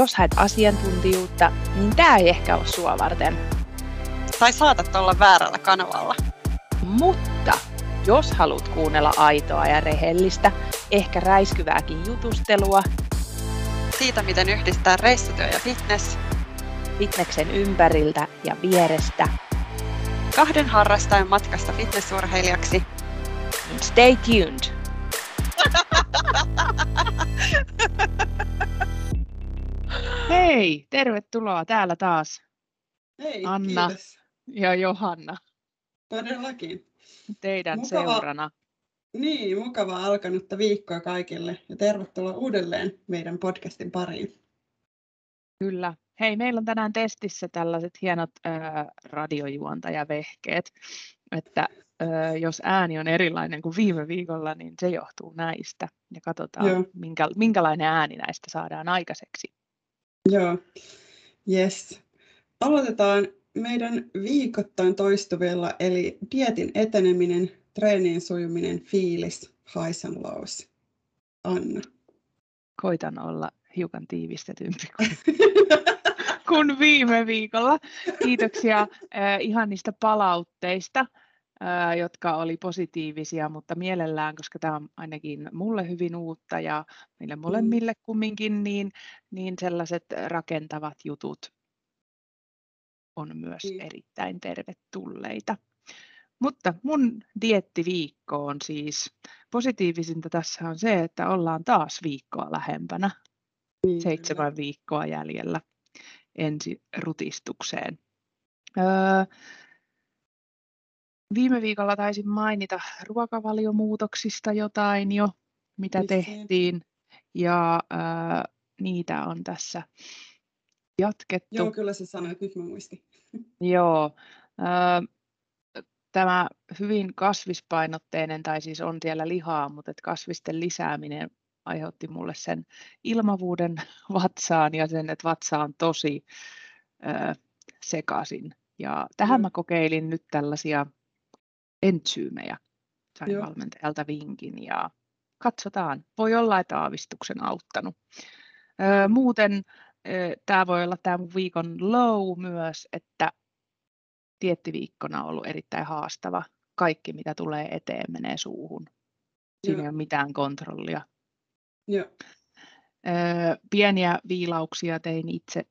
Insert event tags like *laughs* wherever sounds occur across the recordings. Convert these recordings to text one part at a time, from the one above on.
jos haet asiantuntijuutta, niin tämä ei ehkä ole sua varten. Tai saatat olla väärällä kanavalla. Mutta jos haluat kuunnella aitoa ja rehellistä, ehkä räiskyvääkin jutustelua, Siitä, miten yhdistää reissutyö ja fitness, fitneksen ympäriltä ja vierestä, kahden harrastajan matkasta fitnessurheilijaksi, stay tuned! *laughs* Hei, tervetuloa täällä taas Hei, Anna. kiitos. ja Johanna Todellakin. teidän Mukava. seurana. Niin, mukavaa alkanutta viikkoa kaikille ja tervetuloa uudelleen meidän podcastin pariin. Kyllä. Hei, meillä on tänään testissä tällaiset hienot ää, radiojuontajavehkeet, että ää, jos ääni on erilainen kuin viime viikolla, niin se johtuu näistä. Ja katsotaan, Joo. minkä, minkälainen ääni näistä saadaan aikaiseksi. Joo, yes. Aloitetaan meidän viikoittain toistuvilla, eli dietin eteneminen, treenien sujuminen, fiilis, highs and lows. Anna. Koitan olla hiukan tiivistetympi kuin, *laughs* kuin viime viikolla. Kiitoksia äh, ihan niistä palautteista, jotka oli positiivisia, mutta mielellään, koska tämä on ainakin mulle hyvin uutta ja meille molemmille kumminkin, niin, niin sellaiset rakentavat jutut on myös Niin. erittäin tervetulleita. Mutta mun diettiviikko on siis, positiivisinta tässä on se, että ollaan taas viikkoa lähempänä Niin, seitsemän viikkoa jäljellä ensi rutistukseen. Öö, viime viikolla taisin mainita ruokavaliomuutoksista jotain jo, mitä Vissiin. tehtiin, ja öö, niitä on tässä jatkettu. Joo, kyllä sä sanoit, nyt mä muistin. *laughs* Joo. öö, Tämä hyvin kasvispainotteinen, tai siis on siellä lihaa, mutta et kasvisten lisääminen aiheutti mulle sen ilmavuuden *laughs* vatsaan ja sen, että vatsa on tosi ö, sekaisin. Ja tähän Joo. mä kokeilin nyt tällaisia entsyymejä. Sain Joo. valmentajalta vinkin ja katsotaan. Voi olla, että aavistuksen auttanut. Ö, muuten tämä voi olla tämä mun viikon low myös, että diettiviikkona on ollut erittäin haastava. Kaikki, mitä tulee eteen, menee suuhun. Siinä Joo. ei ole mitään kontrollia. Joo, Öö, pieniä viilauksia tein itse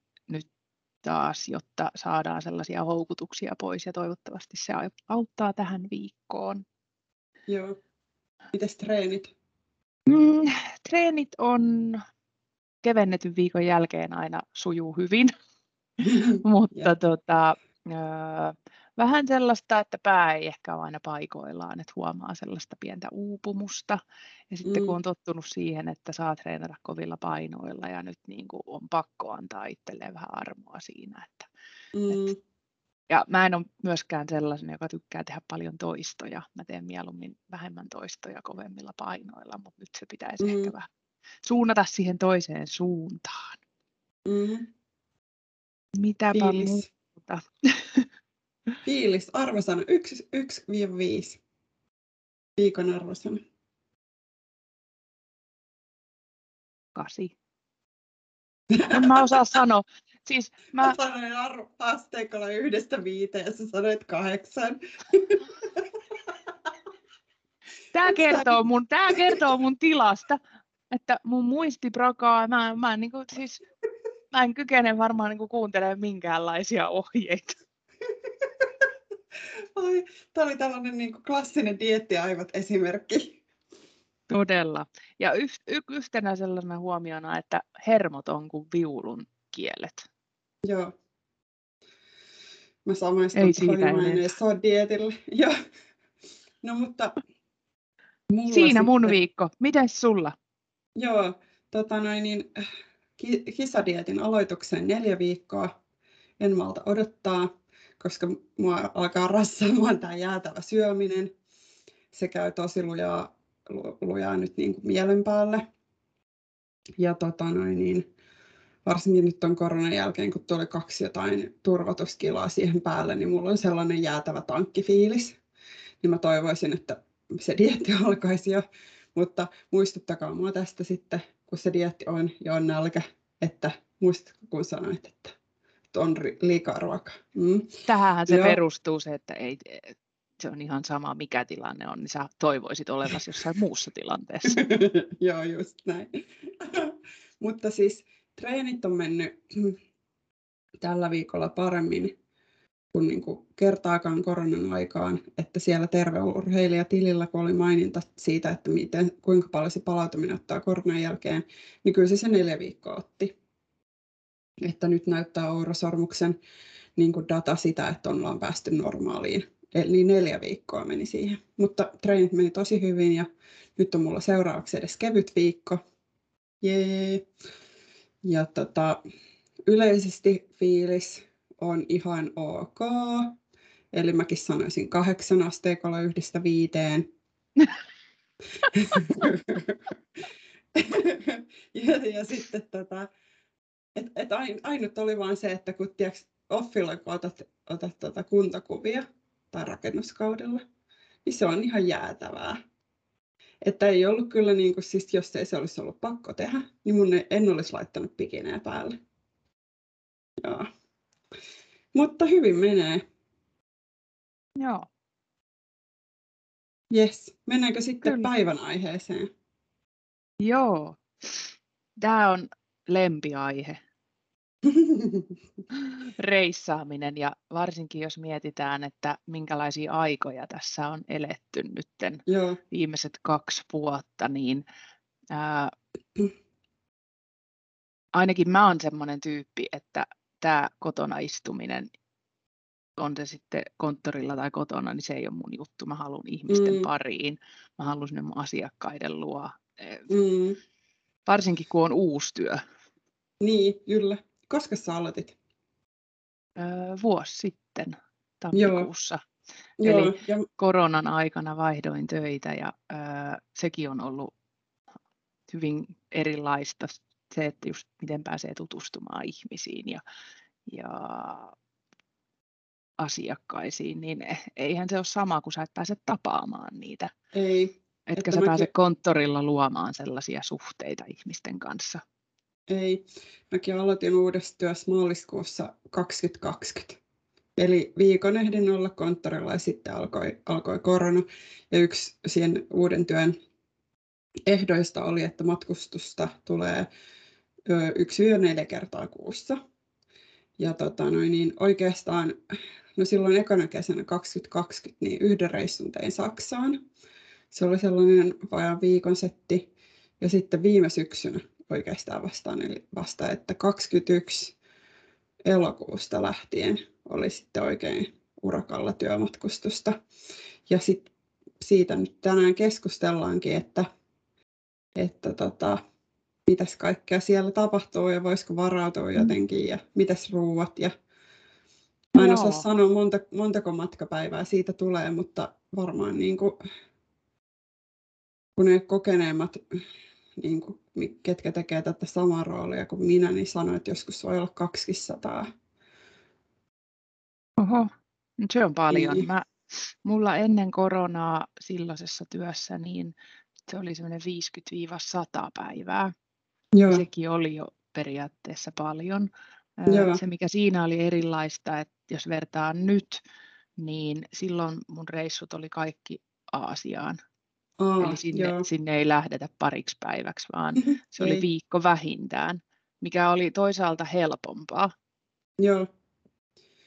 taas, jotta saadaan sellaisia houkutuksia pois ja toivottavasti se au- auttaa tähän viikkoon. joo. Mites treenit? Mm, treenit on kevennetyn viikon jälkeen aina sujuu hyvin, *laughs* *laughs* mutta tota, öö, vähän sellaista, että pää ei ehkä ole aina paikoillaan, että huomaa sellaista pientä uupumusta. Ja sitten kun Mm. on tottunut siihen, että saa treenata kovilla painoilla ja nyt niin kuin on pakko antaa itselleen vähän armoa siinä. Että, Mm, ja mä en ole myöskään sellainen, joka tykkää tehdä paljon toistoja. Mä teen mieluummin vähemmän toistoja kovemmilla painoilla, mutta nyt se pitäisi Mm. ehkä vähän suunnata siihen toiseen suuntaan. mm. Mitäpä Fiilis. muuta? *laughs* Fiilis, arvosana 1-5. Viikon arvosana. Kasi. En mä osaa sanoa. Siis Mä mä, sanoin arvo asteikolla yhdestä viiteen ja sä sanoit kahdeksan. Tämä kertoo, mun, tää kertoo mun tilasta, että mun muisti brakaa. Mä, mä, en niinku, siis, mä en kykene varmaan niinku kuuntelemaan minkäänlaisia ohjeita. Ai, tämä oli tällainen niin kuin klassinen diettiaivot esimerkki. Todella. Ja yh, y, yhtenä sellaisena huomiona, että hermot on kuin viulun kielet. Joo. Mä samaistun Ei siitä mä en edes ole dietillä. *laughs* Joo. No mutta mulla Siinä mun sitten- viikko. Mites sulla? Joo, tota noin, niin, äh, ki- kisadietin aloitukseen neljä viikkoa. En malta odottaa, koska mua alkaa rassaamaan tämä jäätävä syöminen. Se käy tosi lujaa, lu- lujaa nyt niin kuin mielen päälle. Ja tota noin, niin, varsinkin nyt on koronan jälkeen, kun tuli kaksi jotain turvatuskiloa siihen päälle, niin mulla on sellainen jäätävä tankkifiilis. Niin mä toivoisin, että se dieetti *laughs* alkaisi jo, mutta muistuttakaa mua tästä sitten, kun se dieetti on ja on nälkä, että Muistatko, kun sanoit, että on liikaa ruokaa? Mm. Tähän se Joo. perustuu se, että ei, se on ihan sama mikä tilanne on, niin sä toivoisit olevasi jossain muussa tilanteessa. *laughs* Joo, just näin. *laughs* Mutta siis treenit on mennyt tällä viikolla paremmin kuin, niin kuin kertaakaan koronan aikaan, että siellä terveurheilijatilillä, kun oli maininta siitä, että miten, kuinka paljon se palautuminen ottaa koronan jälkeen, niin kyllä se se neljä viikkoa otti. Että nyt näyttää Ourasormuksen niin kuin data sitä, että ollaan päästy normaaliin. Eli neljä viikkoa meni siihen. Mutta treenit meni tosi hyvin ja nyt on mulla seuraavaksi edes kevyt viikko. Jee. Ja tota, yleisesti fiilis on ihan ok. Eli mäkin sanoisin kahdeksan asteikolla yhdestä viiteen. *laughs* *laughs* ja, ja sitten tota, et, et ainut oli vaan se, että kun tiiäks, offilla kun otat, otat tota kuntakuvia tai rakennuskaudella, niin se on ihan jäätävää. Että ei ollut kyllä, niin kuin, siis jos ei se olisi ollut pakko tehdä, niin mun en olisi laittanut pikinejä päälle. Joo. Mutta hyvin menee. Joo. Yes. Mennäänkö sitten Kyllä. päivän aiheeseen? Joo. Tämä on lempiaihe. *laughs* Reissaaminen ja varsinkin jos mietitään, että minkälaisia aikoja tässä on eletty nytten Joo. viimeiset kaksi vuotta, niin ää, ainakin mä oon semmoinen tyyppi, että tämä kotona istuminen, on se sitten konttorilla tai kotona, niin se ei ole mun juttu. Mä haluan ihmisten mm. pariin, mä haluan sinne mun asiakkaiden luo. Mm. Varsinkin kun on uusi työ. Niin, kyllä. Koska sä aloitit? Öö, vuosi sitten, tammikuussa. Joo. Eli Joo, ja... koronan aikana vaihdoin töitä ja öö, sekin on ollut hyvin erilaista se, että just miten pääsee tutustumaan ihmisiin ja, ja asiakkaisiin, niin eihän se ole sama, kuin sä et pääse tapaamaan niitä. Ei. Etkä sä mäkin... pääse konttorilla luomaan sellaisia suhteita ihmisten kanssa. Ei. Mäkin aloitin uudessa työssä maaliskuussa 2020. Eli viikon ehdin olla konttorilla ja sitten alkoi, alkoi korona. Ja yksi siihen uuden työn ehdoista oli, että matkustusta tulee yksi yö neljä kertaa kuussa. Ja tota noin, niin oikeastaan, no silloin ekana kesänä 2020, niin yhden reissun tein Saksaan. Se oli sellainen vajaan viikon setti. Ja sitten viime syksynä oikeastaan vastaan, eli vasta, että 21 elokuusta lähtien oli sitten oikein urakalla työmatkustusta. Ja sit siitä nyt tänään keskustellaankin, että, että tota, mitäs kaikkea siellä tapahtuu ja voisiko varautua mm. jotenkin ja mitäs ruuat. Ja mä en Joo. osaa sanoa monta, montako matkapäivää siitä tulee, mutta varmaan niin kuin, kun ne kokeneemmat, niin kuin, ketkä tekee tätä samaa roolia kuin minä, niin sanoin, että joskus voi olla 200. Oho, se on paljon. Niin. Mä, mulla ennen koronaa silloisessa työssä, niin se oli semmoinen 50-100 päivää. Joo. Sekin oli jo periaatteessa paljon. Joo. Se, mikä siinä oli erilaista, että jos vertaan nyt, niin silloin mun reissut oli kaikki Aasiaan. Oh, Eli sinne, sinne ei lähdetä pariksi päiväksi, vaan mm-hmm, se oli viikko vähintään, mikä oli toisaalta helpompaa. Joo.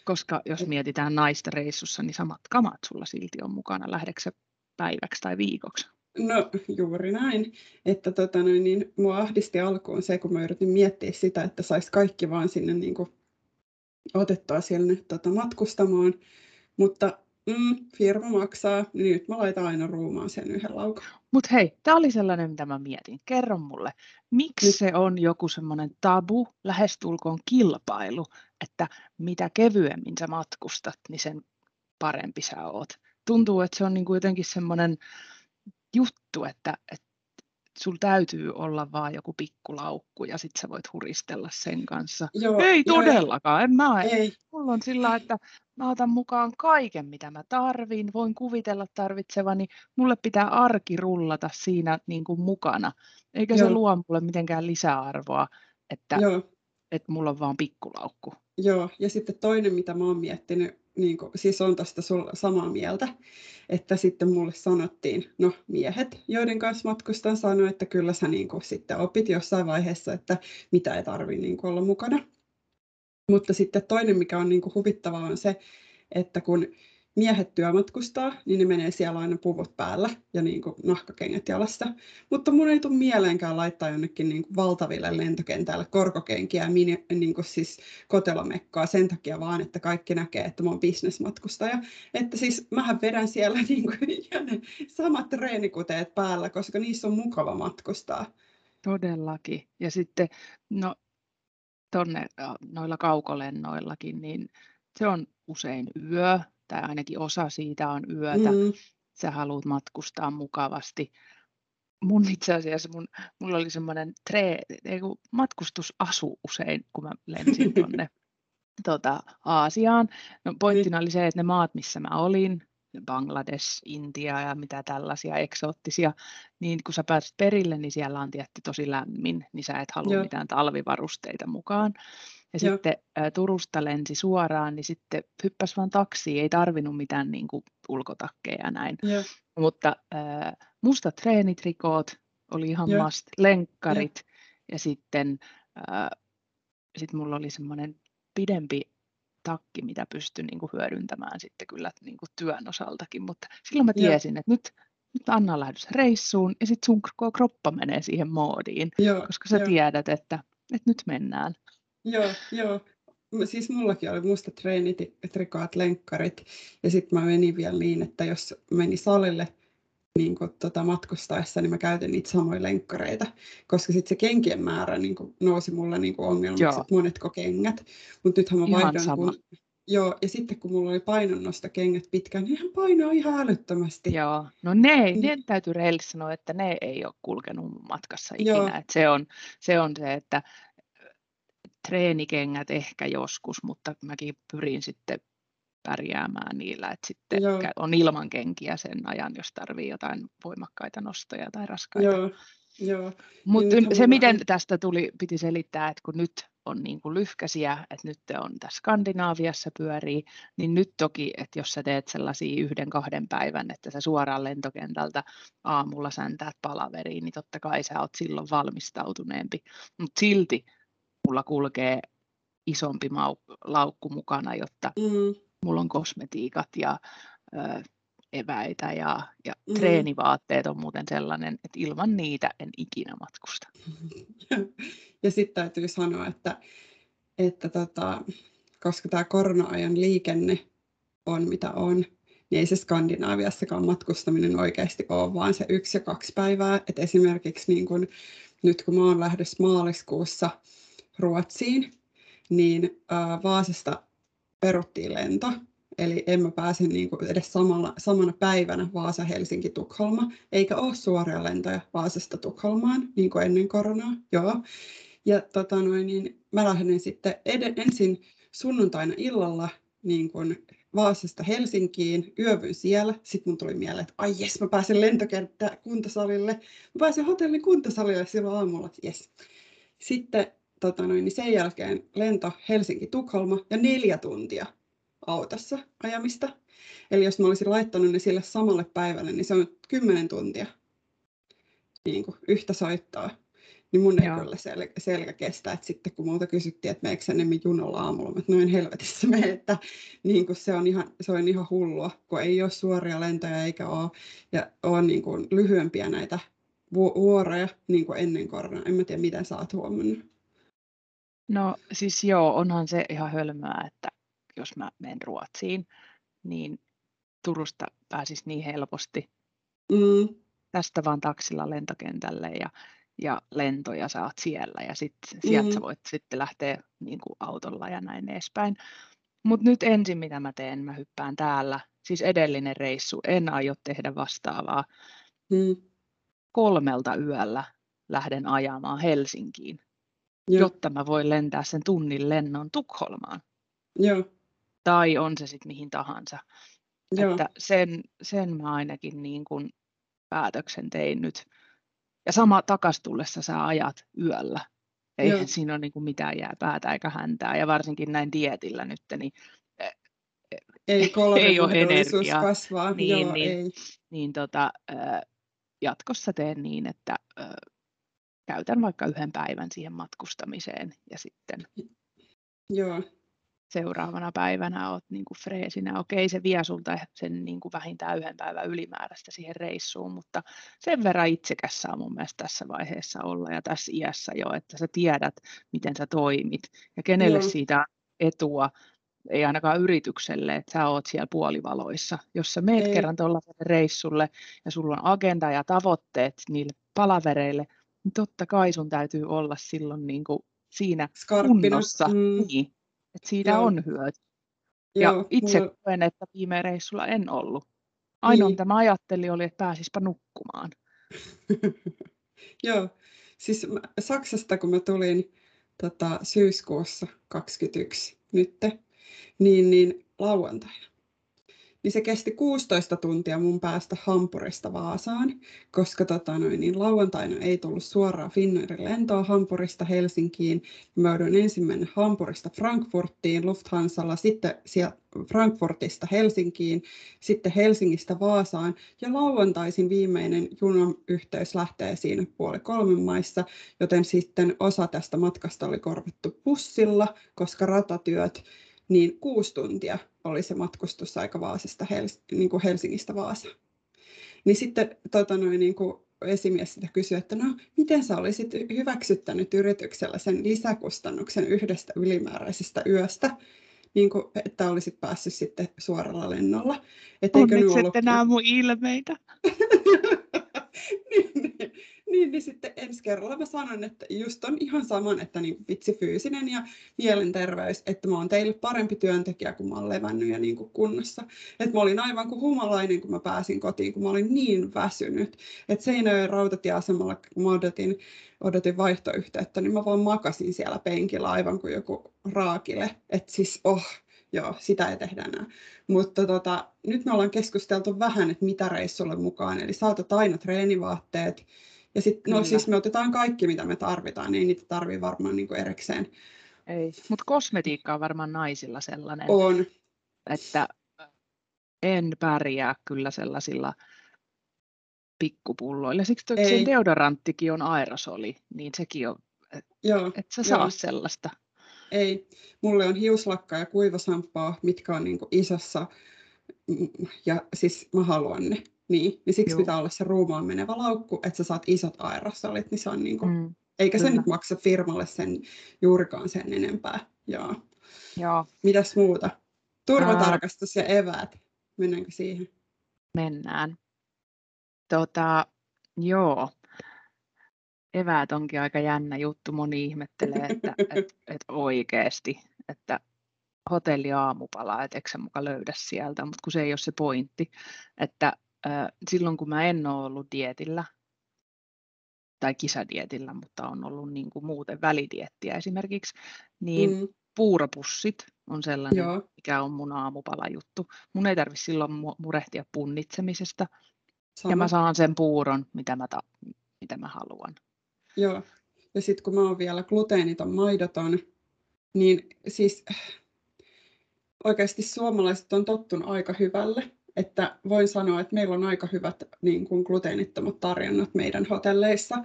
Koska jos mietitään naista reissussa, niin samat kamat sulla silti on mukana, lähdeksä päiväksi tai viikoksi. No juuri näin, että tota noin, niin mua ahdisti alkuun se, kun mä yritin miettiä sitä, että sais kaikki vaan sinne niin kuin, otettua siellä tota, matkustamaan, mutta mm, firma maksaa, niin nyt mä laitan aina ruumaan sen yhden laukun. Mutta hei, tämä oli sellainen, mitä mä mietin. Kerro mulle, miksi nyt. se on joku semmoinen tabu, lähestulkoon kilpailu, että mitä kevyemmin sä matkustat, niin sen parempi sä oot. Tuntuu, että se on niin kuin jotenkin semmoinen juttu, että, että sulla täytyy olla vaan joku pikkulaukku ja sit sä voit huristella sen kanssa. Joo, ei joo, todellakaan, en mä. Ei. Mulla on sillä, että mä otan mukaan kaiken, mitä mä tarvin, voin kuvitella tarvitsevani, mulle pitää arki rullata siinä niin kuin mukana, eikä joo. se luo mulle mitenkään lisäarvoa, että, että mulla on vaan pikkulaukku. Joo, ja sitten toinen, mitä mä oon miettinyt, niin kuin, siis on tästä samaa mieltä, että sitten mulle sanottiin, no miehet, joiden kanssa matkustan, sanoi, että kyllä sä niin kuin, sitten opit jossain vaiheessa, että mitä ei tarvitse niin olla mukana. Mutta sitten toinen, mikä on niin kuin, huvittavaa, on se, että kun miehet työmatkustaa, niin ne menee siellä aina puvut päällä ja niin kuin nahkakengät jalassa. Mutta mun ei tule mieleenkään laittaa jonnekin niin kuin valtaville lentokentälle korkokenkiä ja mini, niin kuin siis kotelomekkoa sen takia vaan, että kaikki näkee, että mä oon bisnesmatkustaja. Että siis mähän vedän siellä *laughs* niin kuin, ne samat treenikuteet päällä, koska niissä on mukava matkustaa. Todellakin. Ja sitten no, tonne noilla kaukolennoillakin, niin se on usein yö, tai ainakin osa siitä on yötä. Mm. Sä haluat matkustaa mukavasti. Mun itse asiassa, mun, mulla oli semmoinen tre, matkustusasu usein, kun mä lensin tuonne *laughs* tota, Aasiaan. No, pointtina oli se, että ne maat, missä mä olin, Bangladesh, Intia ja mitä tällaisia eksoottisia, niin kun sä pääset perille, niin siellä on tietty tosi lämmin, niin sä et halua Joo. mitään talvivarusteita mukaan. Ja Joo. sitten ä, Turusta lensi suoraan, niin sitten hyppäsi vaan taksiin, ei tarvinnut mitään niin kuin, ulkotakkeja ja näin. Joo. Mutta ä, mustat treenitrikoot oli ihan Joo. must, lenkkarit Joo. ja sitten ä, sit mulla oli semmoinen pidempi takki, mitä pystyn niin kuin, hyödyntämään sitten kyllä niin kuin, työn osaltakin. Mutta silloin mä tiesin, Joo. että nyt, nyt Anna lähdössä reissuun ja sitten sun kroppa menee siihen moodiin, Joo, koska sä jo. tiedät, että, että nyt mennään. Joo, joo. Siis mullakin oli musta treenit, trikaat, lenkkarit ja sitten mä menin vielä niin, että jos meni salille niin kun, tota, matkustaessa, niin mä käytin niitä samoja lenkkareita, koska sitten se kenkien määrä niin kun, nousi mulle niin ongelmaksi, Joo. että monetko kengät. Mutta nythän mä vaihdan, kun, Joo, ja sitten kun mulla oli painonnosta kengät pitkään, niin ihan painoa ihan älyttömästi. Joo, no ne, niin. ne täytyy rehellisesti sanoa, että ne ei ole kulkenut matkassa ikinä. Et se, on, se on se, että treenikengät ehkä joskus, mutta mäkin pyrin sitten pärjäämään niillä, että sitten Joo. on ilman kenkiä sen ajan, jos tarvii jotain voimakkaita nostoja tai raskaita. Joo. Joo. Mutta niin, se, miten tästä tuli, piti selittää, että kun nyt on niin kuin lyhkäisiä, että nyt on tässä Skandinaaviassa pyörii, niin nyt toki, että jos sä teet sellaisia yhden kahden päivän, että sä suoraan lentokentältä aamulla säntäät palaveriin, niin totta kai sä oot silloin valmistautuneempi. Mutta silti mulla kulkee isompi mau- laukku mukana, jotta mm. mulla on kosmetiikat ja ö, eväitä ja, ja mm. treenivaatteet on muuten sellainen, että ilman niitä en ikinä matkusta. Ja sitten täytyy sanoa, että, että tota, koska tämä korona-ajan liikenne on mitä on, niin ei se Skandinaaviassakaan matkustaminen oikeasti ole, vaan se yksi ja kaksi päivää. Et esimerkiksi niin kun, nyt kun mä oon lähdössä maaliskuussa Ruotsiin, niin Vaasasta peruttiin lento. Eli en mä pääse niin kuin edes samalla, samana päivänä Vaasa, Helsinki, Tukholma, eikä ole suoria lentoja Vaasasta Tukholmaan, niin kuin ennen koronaa. Joo. Ja tota noin, niin mä lähdin sitten ed- ensin sunnuntaina illalla niin kuin Vaasasta Helsinkiin, yövyn siellä. Sitten mun tuli mieleen, että ai jes, mä pääsen lentokenttä kuntosalille. Mä pääsen hotellin kuntosalille silloin aamulla, jes. Sitten tota noin, niin sen jälkeen lento Helsinki-Tukholma ja neljä tuntia autossa ajamista. Eli jos mä olisin laittanut ne sille samalle päivälle, niin se on kymmenen tuntia niin kuin yhtä soittaa. Niin mun ei Joo. kyllä sel- selkä kestä, että sitten kun muuta kysyttiin, että meikö enemmän junalla aamulla, että noin helvetissä me, että niin kuin se, on ihan, se on ihan hullua, kun ei ole suoria lentoja eikä ole, ja on niin kuin lyhyempiä näitä vuoroja niin kuin ennen koronaa. En mä tiedä, miten sä oot huomannut. No siis joo, onhan se ihan hölmöä, että jos mä menen Ruotsiin, niin Turusta pääsis niin helposti mm. tästä vaan taksilla lentokentälle ja, ja lentoja saat siellä ja sit, sieltä mm. sä voit sitten lähteä niin kuin autolla ja näin edespäin. Mutta nyt ensin mitä mä teen, mä hyppään täällä, siis edellinen reissu, en aio tehdä vastaavaa. Mm. Kolmelta yöllä lähden ajamaan Helsinkiin Joo. jotta mä voin lentää sen tunnin lennon Tukholmaan. Joo. Tai on se sitten mihin tahansa. Joo. Että sen, sen mä ainakin niin kuin päätöksen tein nyt. Ja sama takas tullessa sä ajat yöllä. Eihän Joo. siinä ole niin kuin mitään jää päätä eikä häntää, ja varsinkin näin dietillä nyt, niin, Ei *laughs* kolorimahdollisuus energiaa. kasvaa. Niin, Joo, niin. ei. niin tota, jatkossa teen niin, että käytän vaikka yhden päivän siihen matkustamiseen ja sitten Joo, seuraavana päivänä olet niin kuin freesinä. Okei, se vie sulta sen niin kuin vähintään yhden päivän ylimääräistä siihen reissuun, mutta sen verran itsekäs saa mun mielestä tässä vaiheessa olla ja tässä iässä jo, että sä tiedät, miten sä toimit ja kenelle Joo. siitä on etua, ei ainakaan yritykselle, että sä oot siellä puolivaloissa. Jos sä meet Ei. kerran tuollaiselle reissulle ja sulla on agenda ja tavoitteet niille palavereille, totta kai sun täytyy olla silloin niin kuin siinä skarppina. kunnossa, Mm, niin, että siitä Joo. on hyöty. Ja joo, itse mulla- koen, että viime reissulla en ollut. Ainoa, Niin. mitä mä ajattelin, oli, että pääsispä nukkumaan. *laughs* Joo, siis mä, Saksasta kun mä tulin tota, syyskuussa 21 nytte, niin, niin lauantaina. Niin se kesti 16 tuntia mun päästä Hampurista Vaasaan, koska tota noin, niin lauantaina ei tullut suoraan Finnairin lentoa Hampurista Helsinkiin. Mä joudun ensin mennä Hampurista Frankfurtiin Lufthansalla, sitten sieltä Frankfurtista Helsinkiin, sitten Helsingistä Vaasaan ja lauantaisin viimeinen junayhteys lähtee siinä puoli kolmen maissa, joten sitten osa tästä matkasta oli korvattu bussilla, koska ratatyöt, niin kuusi tuntia oli se matkustusaika Vaasasta Hels- niin kuin Helsingistä Vaasaan. Niin sitten tota noin, niin kuin esimies sitä kysyi, että no miten sä olisit hyväksyttänyt yrityksellä sen lisäkustannuksen yhdestä ylimääräisestä yöstä, niin kuin, että olisit päässyt sitten suoralla lennolla. Et eikö nyt Onneksi ollut- ette näe mun ilmeitä. *laughs* *laughs* niin, niin, niin, sitten ensi kerralla mä sanon, että just on ihan saman, että niin vitsi fyysinen ja mielenterveys, että mä oon teille parempi työntekijä, kun mä oon levännyt ja niin kuin kunnossa. Että mä olin aivan kuin humalainen, kun mä pääsin kotiin, kun mä olin niin väsynyt. Että Seinäjoen rautatieasemalla, kun mä odotin, odotin vaihtoyhteyttä, niin mä vaan makasin siellä penkillä aivan kuin joku raakile. Että siis, oh, joo, sitä ei tehdä enää. Mutta tota, nyt me ollaan keskusteltu vähän, että mitä reissulle mukaan. Eli saatat aina treenivaatteet. Ja sitten, no siis me otetaan kaikki, mitä me tarvitaan. Ei niitä tarvii varmaan niin erikseen. Ei. Mutta kosmetiikka on varmaan naisilla sellainen, On. että en pärjää kyllä sellaisilla pikkupulloilla. Siksi se deodoranttikin on aerosoli, niin sekin on, Joo, et sä Joo. saa sellaista. ei. Mulle on hiuslakka ja kuivasamppaa, mitkä on niin isossa. Ja siis mä haluan ne. Niin, niin siksi Joo. pitää olla se ruumaan menevä laukku, että sä saat isot aerosolit, niin se on niin kuin, Mm. eikä se kyllä. nyt maksa firmalle sen juurikaan sen enempää. Joo. Joo, Mitäs muuta? Turvatarkastus ja eväät. Mennäänkö siihen? mennään. Tota, joo. Eväät onkin aika jännä juttu. Moni ihmettelee, että *laughs* et, et oikeasti, että hotelli aamupala, et eikö sä muka löydä sieltä, mutta kun se ei ole se pointti, että äh, silloin kun mä en ole ollut dietillä, tai kisadietillä, mutta on ollut niin kuin muuten välidiettiä esimerkiksi, niin mm. Puuropussit on sellainen, joo, mikä on mun aamupala juttu. Mun ei tarvitse silloin mu- murehtia punnitsemisesta, sama. ja mä saan sen puuron, mitä mä, ta- mitä mä haluan. Joo. Ja sitten kun mä oon vielä gluteeniton, maidoton, niin siis oikeasti suomalaiset on tottunut aika hyvälle. Että voin sanoa, että meillä on aika hyvät niin kuin gluteenittomat tarjonnat meidän hotelleissa.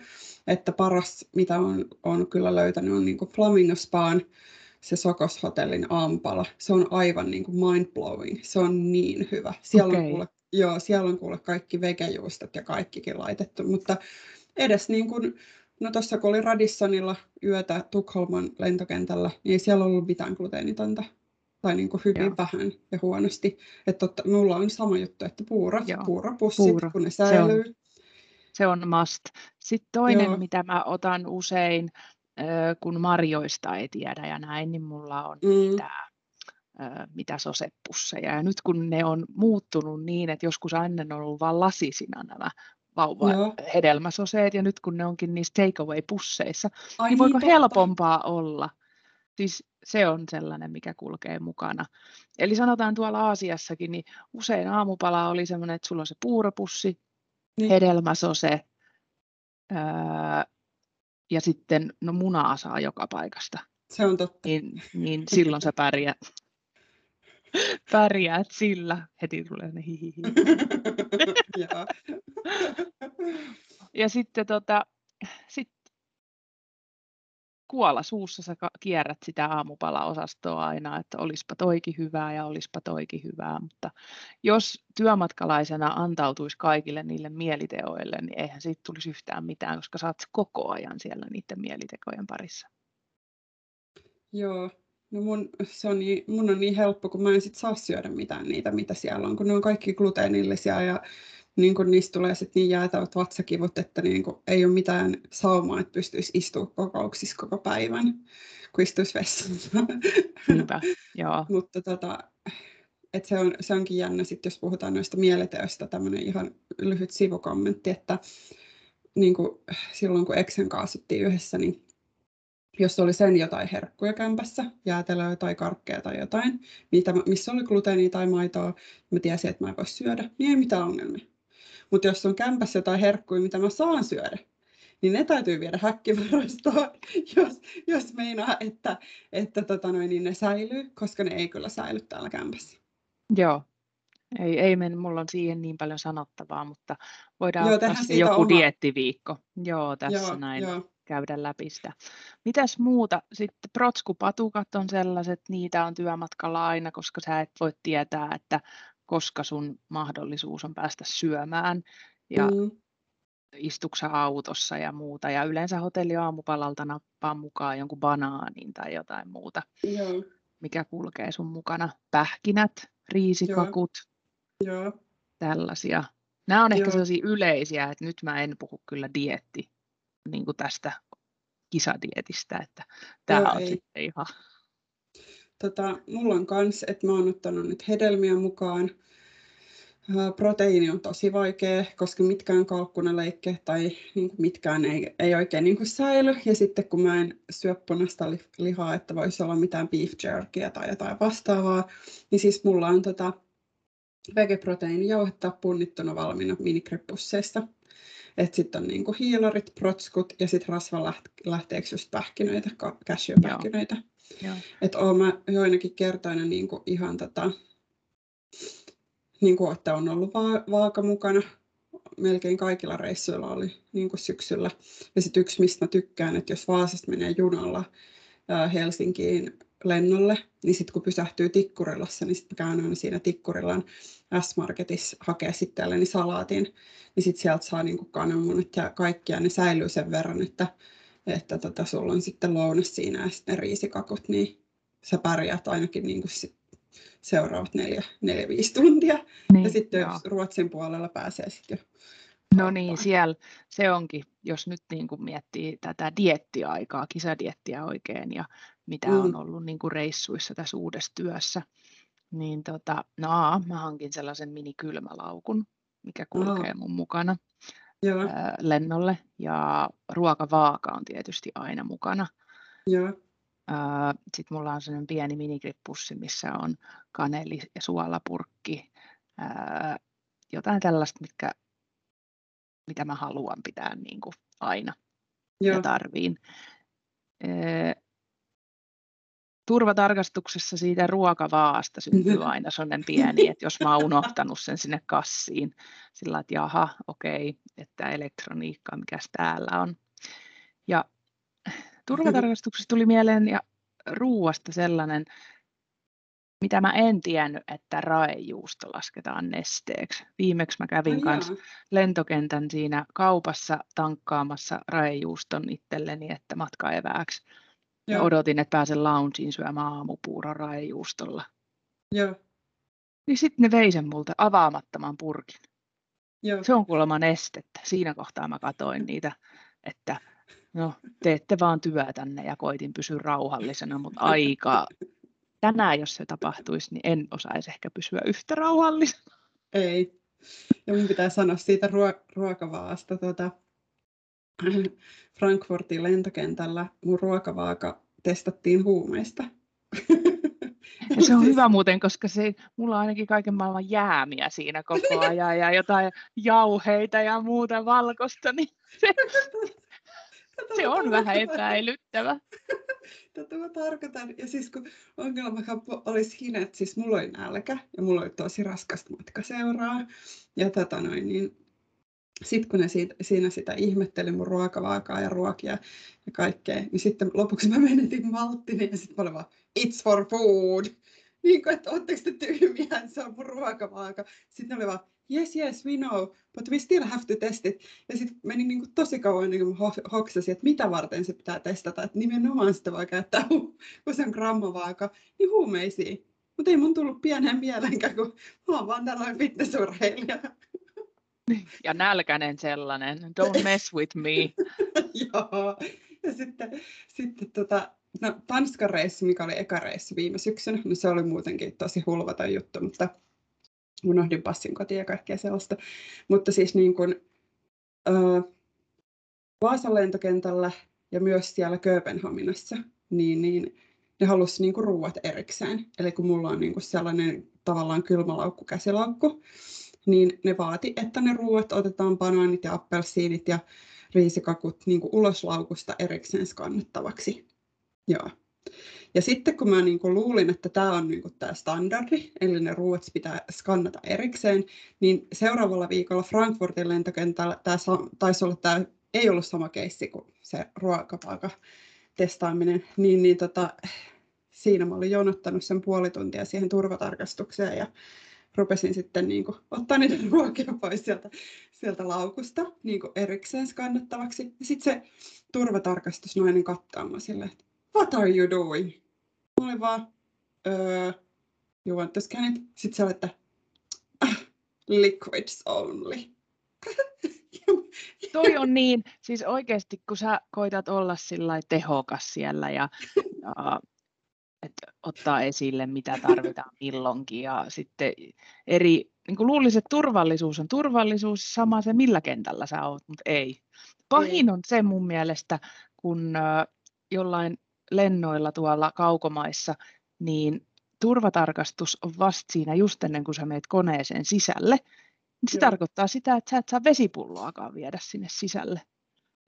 Että paras, mitä on, on kyllä löytänyt, on niin kuin Flamingo Spaan se Sokoshotellin aamupala. Se on aivan niin kuin mind-blowing. Se on niin hyvä. Siellä on Okei. kuule, joo, siellä on kuule kaikki vegejuustot ja kaikkikin laitettu, mutta edes niin kuin, no tuossa kun oli Radissonilla yötä Tukholman lentokentällä, niin ei siellä ollut mitään gluteenitonta. Tai niin kuin hyvin Joo. vähän ja huonosti. Että totta, mulla on sama juttu, että puurot, Joo. puuropussit, Puuro. kun ne Se on- säilyy. Se on must. Sitten toinen, Joo. mitä mä otan usein, kun marjoista ei tiedä ja näin, niin mulla on Mm, mitä, ö, mitä sosepusseja. Ja nyt kun ne on muuttunut niin, että joskus ennen on ollut vain lasisina nämä vauva Joo. hedelmäsoseet, ja nyt kun ne onkin niissä takeaway-pusseissa, Ai niin voiko totta. helpompaa olla? Siis se on sellainen, mikä kulkee mukana. Eli sanotaan tuolla Aasiassakin, niin usein aamupala oli sellainen, että sulla on se puuropussi, Niin. hedelmäsose, öö, ja sitten no munaa saa joka paikasta. Se on totta. Niin, niin *laughs* silloin sä pärjäät, pärjäät sillä. Heti tulee ne hihihi. *laughs* ja sitten tota, sit kuola suussa sä kierrät sitä aamupalaosastoa aina, että olispa toikin hyvää ja olispa toikin hyvää, mutta jos työmatkalaisena antautuisi kaikille niille mieliteoille, niin eihän siitä tulisi yhtään mitään, koska oot koko ajan siellä niiden mielitekojen parissa. Joo, no mun, se on niin, mun on niin helppo, kun mä en sit saa syödä mitään niitä, mitä siellä on, kun ne on kaikki gluteenillisia ja niin kun niistä tulee sit niin jäätävät vatsakivut, että niin kun ei ole mitään saumaa, että pystyisi istumaan kokouksissa koko päivän, kun istuisi vessassa. Niinpä, joo. *laughs* Mutta tota, et se, on, se onkin jännä, sit, jos puhutaan noista mieliteoista, tämmöinen ihan lyhyt sivukommentti, että niin kun, silloin kun Eksen kaasuttiin yhdessä, niin jos oli sen jotain herkkuja kämpässä, jäätelöä tai karkkeja tai jotain, mitä, missä oli gluteenia tai maitoa, mä tiesin, että mä en voi syödä, niin ei mitään ongelmia. Mutta jos on kämpässä jotain herkkuja, mitä mä saan syödä, niin ne täytyy viedä häkkivarastoon, *laughs* jos, jos meinaa, että, että tota noin, niin ne säilyy, koska ne ei kyllä säily täällä kämpässä. Joo, ei, ei men, mulla on siihen niin paljon sanottavaa, mutta voidaan Joo, ottaa joku oma... diettiviikko. Joo, tässä Joo, näin. Jo käydä läpi sitä. Mitäs muuta? Sitten protskupatukat on sellaiset, niitä on työmatkalla aina, koska sä et voi tietää, että koska sun mahdollisuus on päästä syömään ja mm. istuksa autossa ja muuta. Ja yleensä hotelli aamupalalta nappaa mukaan jonkun banaanin tai jotain muuta, Joo. mikä kulkee sun mukana. Pähkinät, riisikakut, Joo. tällaisia. Nämä on ehkä Joo. sellaisia yleisiä, että nyt mä en puhu kyllä dietti niin kuin tästä kisadietistä, että tämä Joo, on ei. sitten ihan... Tota, mulla on kans, että mä oon ottanut nyt hedelmiä mukaan. Proteiini on tosi vaikea, koska mitkään kalkkunaleikke tai niin kuin mitkään ei, ei oikein niin kuin säily. Ja sitten kun mä en syö punaista lihaa, että voisi olla mitään beef jerkyä tai jotain vastaavaa, niin siis mulla on tota vegeproteiinijauhetta punnittuna valmiina minikrepusseissa. Että sitten on niinku hiilarit, protskut ja sitten rasvalähteeksi just pähkinöitä, cashewpähkinöitä. Että oon mä joinakin kertoina niinku ihan tota, niinku, että on ollut va- vaaka mukana. Melkein kaikilla reissuilla oli niinku syksyllä. Ja sitten yksi, mistä mä tykkään, että jos Vaasasta menee junalla ää, Helsinkiin lennolle, niin sitten kun pysähtyy Tikkurilassa, niin sitten käyn aina siinä Tikkurillan S-Marketissa hakea sitten niin salaatin, niin sitten sieltä saa niinku kananmunat ja kaikkia, ne säilyy sen verran, että, että tota, sulla on sitten lounas siinä ja sitten riisikakut, niin sä pärjäät ainakin niinku sit seuraavat neljä, neljä viisi tuntia. Niin, ja sitten jos Ruotsin puolella pääsee sitten jo No niin, siellä se onkin, jos nyt niin kuin miettii tätä diettiaikaa, kisadiettiä oikein ja mitä mm. on ollut niin kuin reissuissa tässä uudessa työssä, niin tota, no mä hankin sellaisen minikylmälaukun, mikä kulkee oh. mun mukana Joo. Lennolle ja ruokavaaka on tietysti aina mukana. Joo. Sitten mulla on sellainen pieni minikrippussi, missä on kaneli- ja suolapurkki, jotain tällaista, mitkä, mitä mä haluan pitää niin kuin aina Joo. ja tarviin turvatarkastuksessa siitä ruokavaasta syntyy aina sellainen pieni, että jos mä oon unohtanut sen sinne kassiin, sillä että jaha, okei, että elektroniikka, mikä täällä on. Ja turvatarkastuksessa tuli mieleen ja ruuasta sellainen, mitä mä en tiennyt, että raejuusto lasketaan nesteeksi. Viimeksi mä kävin kanssa lentokentän siinä kaupassa tankkaamassa raejuuston itselleni, että matka Ja odotin, että pääsen loungeen syömään aamupuuron raejuustolla. Joo. Niin sitten ne vei sen multa avaamattoman purkin. Joo. Se on kuulemma nestettä. Siinä kohtaa mä katoin niitä, että no teette vaan työtänne ja koitin pysyä rauhallisena, mutta aika tänään, jos se tapahtuisi, niin en osaisi ehkä pysyä yhtä rauhallisena. Ei. Ja mun pitää sanoa siitä ruo- ruokavaasta, tuota, Frankfurtin lentokentällä mun ruokavaaka testattiin huumeista. *laughs* Ja se on hyvä muuten, koska se, mulla on ainakin kaiken maailman jäämiä siinä koko *laughs* ajan ja jotain jauheita ja muuta valkosta. Niin *laughs* se... Tätä se on vähän epäilyttävä. Tätä mä tarkoitan. Ja siis kun ongelma olisi siinä, että siis mulla oli nälkä ja mulla oli tosi raskasta matkaseuraa. Ja tota noin, niin sitten kun ne siitä, siinä sitä ihmetteli mun ruokavaakaa ja ruokia ja kaikkea, niin sitten lopuksi mä menetin malttini ja sitten mä olin vaan, it's for food. Niin kuin, että ootteko te tyhmiä, se on mun ruokavaaka. Sitten ne oli vaan, yes, yes, we know, but we still have to test it. Ja sitten meni niin kuin tosi kauan niin kuin hoksasi, että mitä varten se pitää testata. Että nimenomaan sitä voi käyttää, *laughs* kun se on grammavaaka, niin huumeisiin. Mutta ei mun tullut pienen mielenkään, kun mä oon vaan tällainen fitnessurheilija. *laughs* Ja nälkäinen sellainen. Don't mess with me. *laughs* Joo. Ja sitten, sitten tota, no, Tanskan reissu, mikä oli eka reissu viime syksynä, no se oli muutenkin tosi hulvata juttu, mutta unohdin passin kotiin ja kaikkea sellaista. Mutta siis niin kuin, äh, Vaasan lentokentällä ja myös siellä Kööpenhaminassa, niin, niin ne halusivat niin ruuat erikseen. Eli kun mulla on niin kuin sellainen tavallaan kylmälaukku, käsilaukku, niin ne vaati, että ne ruuat otetaan banaanit ja appelsiinit ja riisikakut niin kuin ulos laukusta erikseen skannettavaksi. Joo. Ja sitten kun mä niin kuin luulin, että tämä on niin kuin tämä standardi, eli ne ruuat pitää skannata erikseen, niin seuraavalla viikolla Frankfurtin lentokentällä tämä taisi olla tämä, ei ollut sama keissi kuin se ruokapaaka testaaminen, niin, niin tota, siinä mä olin jonottanut sen puoli tuntia siihen turvatarkastukseen ja rupesin sitten niin kuin, ottaa niitä *laughs* ruokia pois sieltä, sieltä laukusta niin kuin erikseen skannattavaksi. Ja sitten se turvatarkastusnainen kattaa mua silleen, että what are you doing? Mä olin vaan, öö, you want to scan it? Sitten se oli, että ah, liquids only. *laughs* Toi on niin, siis oikeasti kun sä koitat olla sillä tehokas siellä ja, *laughs* ja että ottaa esille, mitä tarvitaan *laughs* milloinkin. Ja sitten eri, niin kuin luulisin, että turvallisuus on turvallisuus, sama se millä kentällä sä oot, mutta ei. Pahin on se mun mielestä, kun jollain lennoilla tuolla kaukomaissa, niin turvatarkastus on vasta siinä just ennen kuin sä meet koneeseen sisälle. Niin se Joo. tarkoittaa sitä, että sä et saa vesipulloakaan viedä sinne sisälle.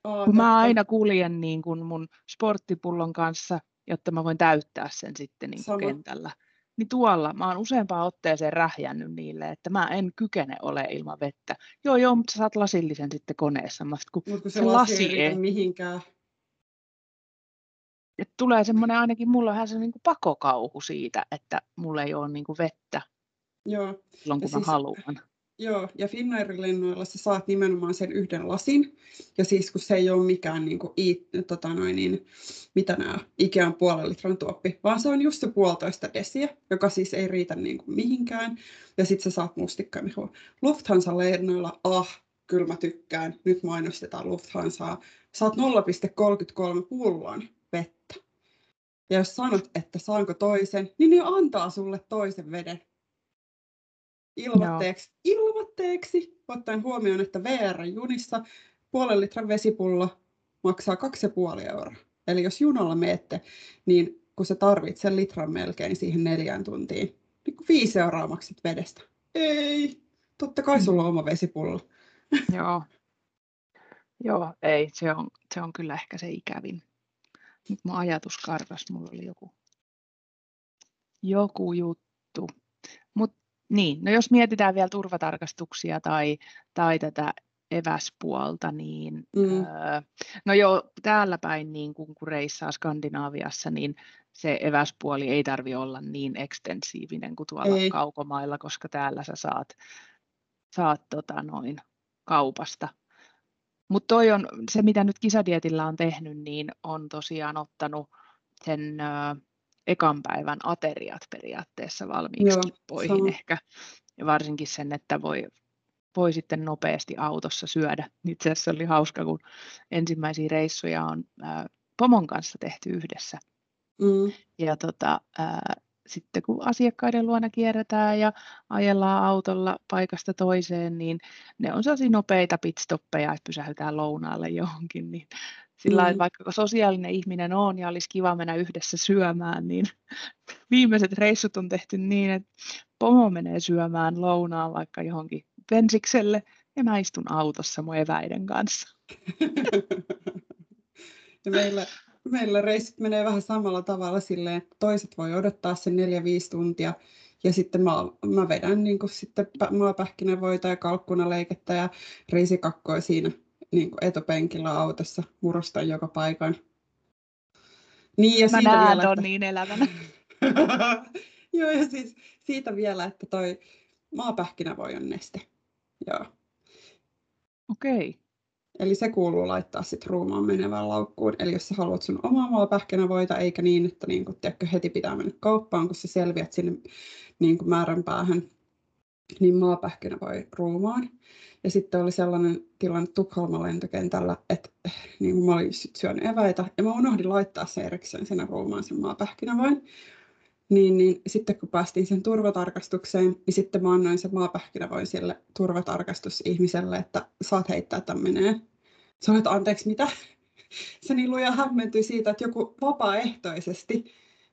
Oh, kun mä aina kuljen niin kuin mun sporttipullon kanssa jotta mä voin täyttää sen sitten niin kentällä. Niin tuolla mä oon useampaan otteeseen rähjännyt niille, että mä en kykene ole ilman vettä. Joo, joo, mutta sä saat lasillisen sitten koneessa. Mä kun, Mut kun se, se lasi ei ei mihinkään. Et tulee semmoinen, ainakin mulla on vähän se niin kuin pakokauhu siitä, että mulla ei ole niin kuin vettä Joo. silloin, kun ja mä siis, haluan. Joo, ja Finnairin lennoilla sä saat nimenomaan sen yhden lasin. Ja siis kun se ei ole mikään niin kuin, i, tota noin, niin, mitä nämä Ikean puolen litran tuoppi, vaan se on just se puolitoista desiä, joka siis ei riitä niin kuin, mihinkään. Ja sitten sä saat mustikkamehua. Lufthansa-lennoilla, ah, kyllä mä tykkään, nyt mainostetaan Lufthansaa. Saat 0,33 pullon vettä. Ja jos sanot, että saanko toisen, niin ne antaa sulle toisen veden ilmatteeksi, ilmatteeksi, ottaen huomioon, että VR-junissa puolen litran vesipullo maksaa 2,5 euroa. Eli jos junalla meette, niin kun sä tarvitset sen litran melkein siihen neljään tuntiin, niin kun viisi euroa maksat vedestä. Ei, totta kai sulla on oma vesipullo. *laughs* Joo, Joo ei, se on, se on kyllä ehkä se ikävin. Nyt mun ajatus karkas, mulla oli joku, joku juttu. Mutta niin, no jos mietitään vielä turvatarkastuksia tai, tai tätä eväspuolta, niin mm. öö, no jo täällä päin, niin kun, kun reissaa Skandinaaviassa, niin se eväspuoli ei tarvi olla niin ekstensiivinen kuin tuolla ei. kaukomailla, koska täällä sä saat, saat tota noin kaupasta. Mutta toi on se, mitä nyt kisadietillä on tehnyt, niin on tosiaan ottanut sen öö, ekan päivän ateriat periaatteessa valmiiksi Joo, kippoihin sama. ehkä. Ja varsinkin sen, että voi, voi sitten nopeasti autossa syödä. Itse asiassa oli hauska, kun ensimmäisiä reissuja on ää, pomon kanssa tehty yhdessä. Mm. Ja tota, ää, sitten kun asiakkaiden luona kierretään ja ajellaan autolla paikasta toiseen, niin ne on sellaisia nopeita pitstoppeja, että pysähdytään lounaalle johonkin, niin sillä mm. vaikka sosiaalinen ihminen on ja olisi kiva mennä yhdessä syömään, niin *laughs* viimeiset reissut on tehty niin, että pomo menee syömään lounaan vaikka johonkin pensikselle ja mä istun autossa mun eväiden kanssa. *laughs* Ja meillä, meillä reissut menee vähän samalla tavalla silleen, että toiset voi odottaa sen 4-5 tuntia, ja sitten mä, mä vedän niin kuin sitten maapähkinävoita ja kalkkunaleikettä ja riisikakkoa siinä niin kuin etupenkillä autossa, murustan joka paikan. Niin, ja mä siitä näen vielä, että... niin elävänä. *laughs* Joo, ja siis siitä vielä, että toi maapähkinävoi on neste. Joo. Okei. Okay. Eli se kuuluu laittaa sitten ruumaan menevään laukkuun. Eli jos sä haluat sun omaa maapähkinävoita, eikä niin, että niin kun, tiedätkö, heti pitää mennä kauppaan, kun sä selviät sinne niin määränpäähän, niin maapähkinävoi ruumaan. Ja sitten oli sellainen tilanne Tukholman lentokentällä, että niin mä olin sit syönyt eväitä ja mä unohdin laittaa se erikseen sinne ruumaan sen maapähkinävoin. Niin, niin sitten kun päästiin sen turvatarkastukseen, niin sitten mä annoin sen maapähkinävoin sille turvatarkastusihmiselle, että saat heittää tämmöinen. Se että anteeksi mitä? *laughs* Se niin luja hämmentyi siitä, että joku vapaaehtoisesti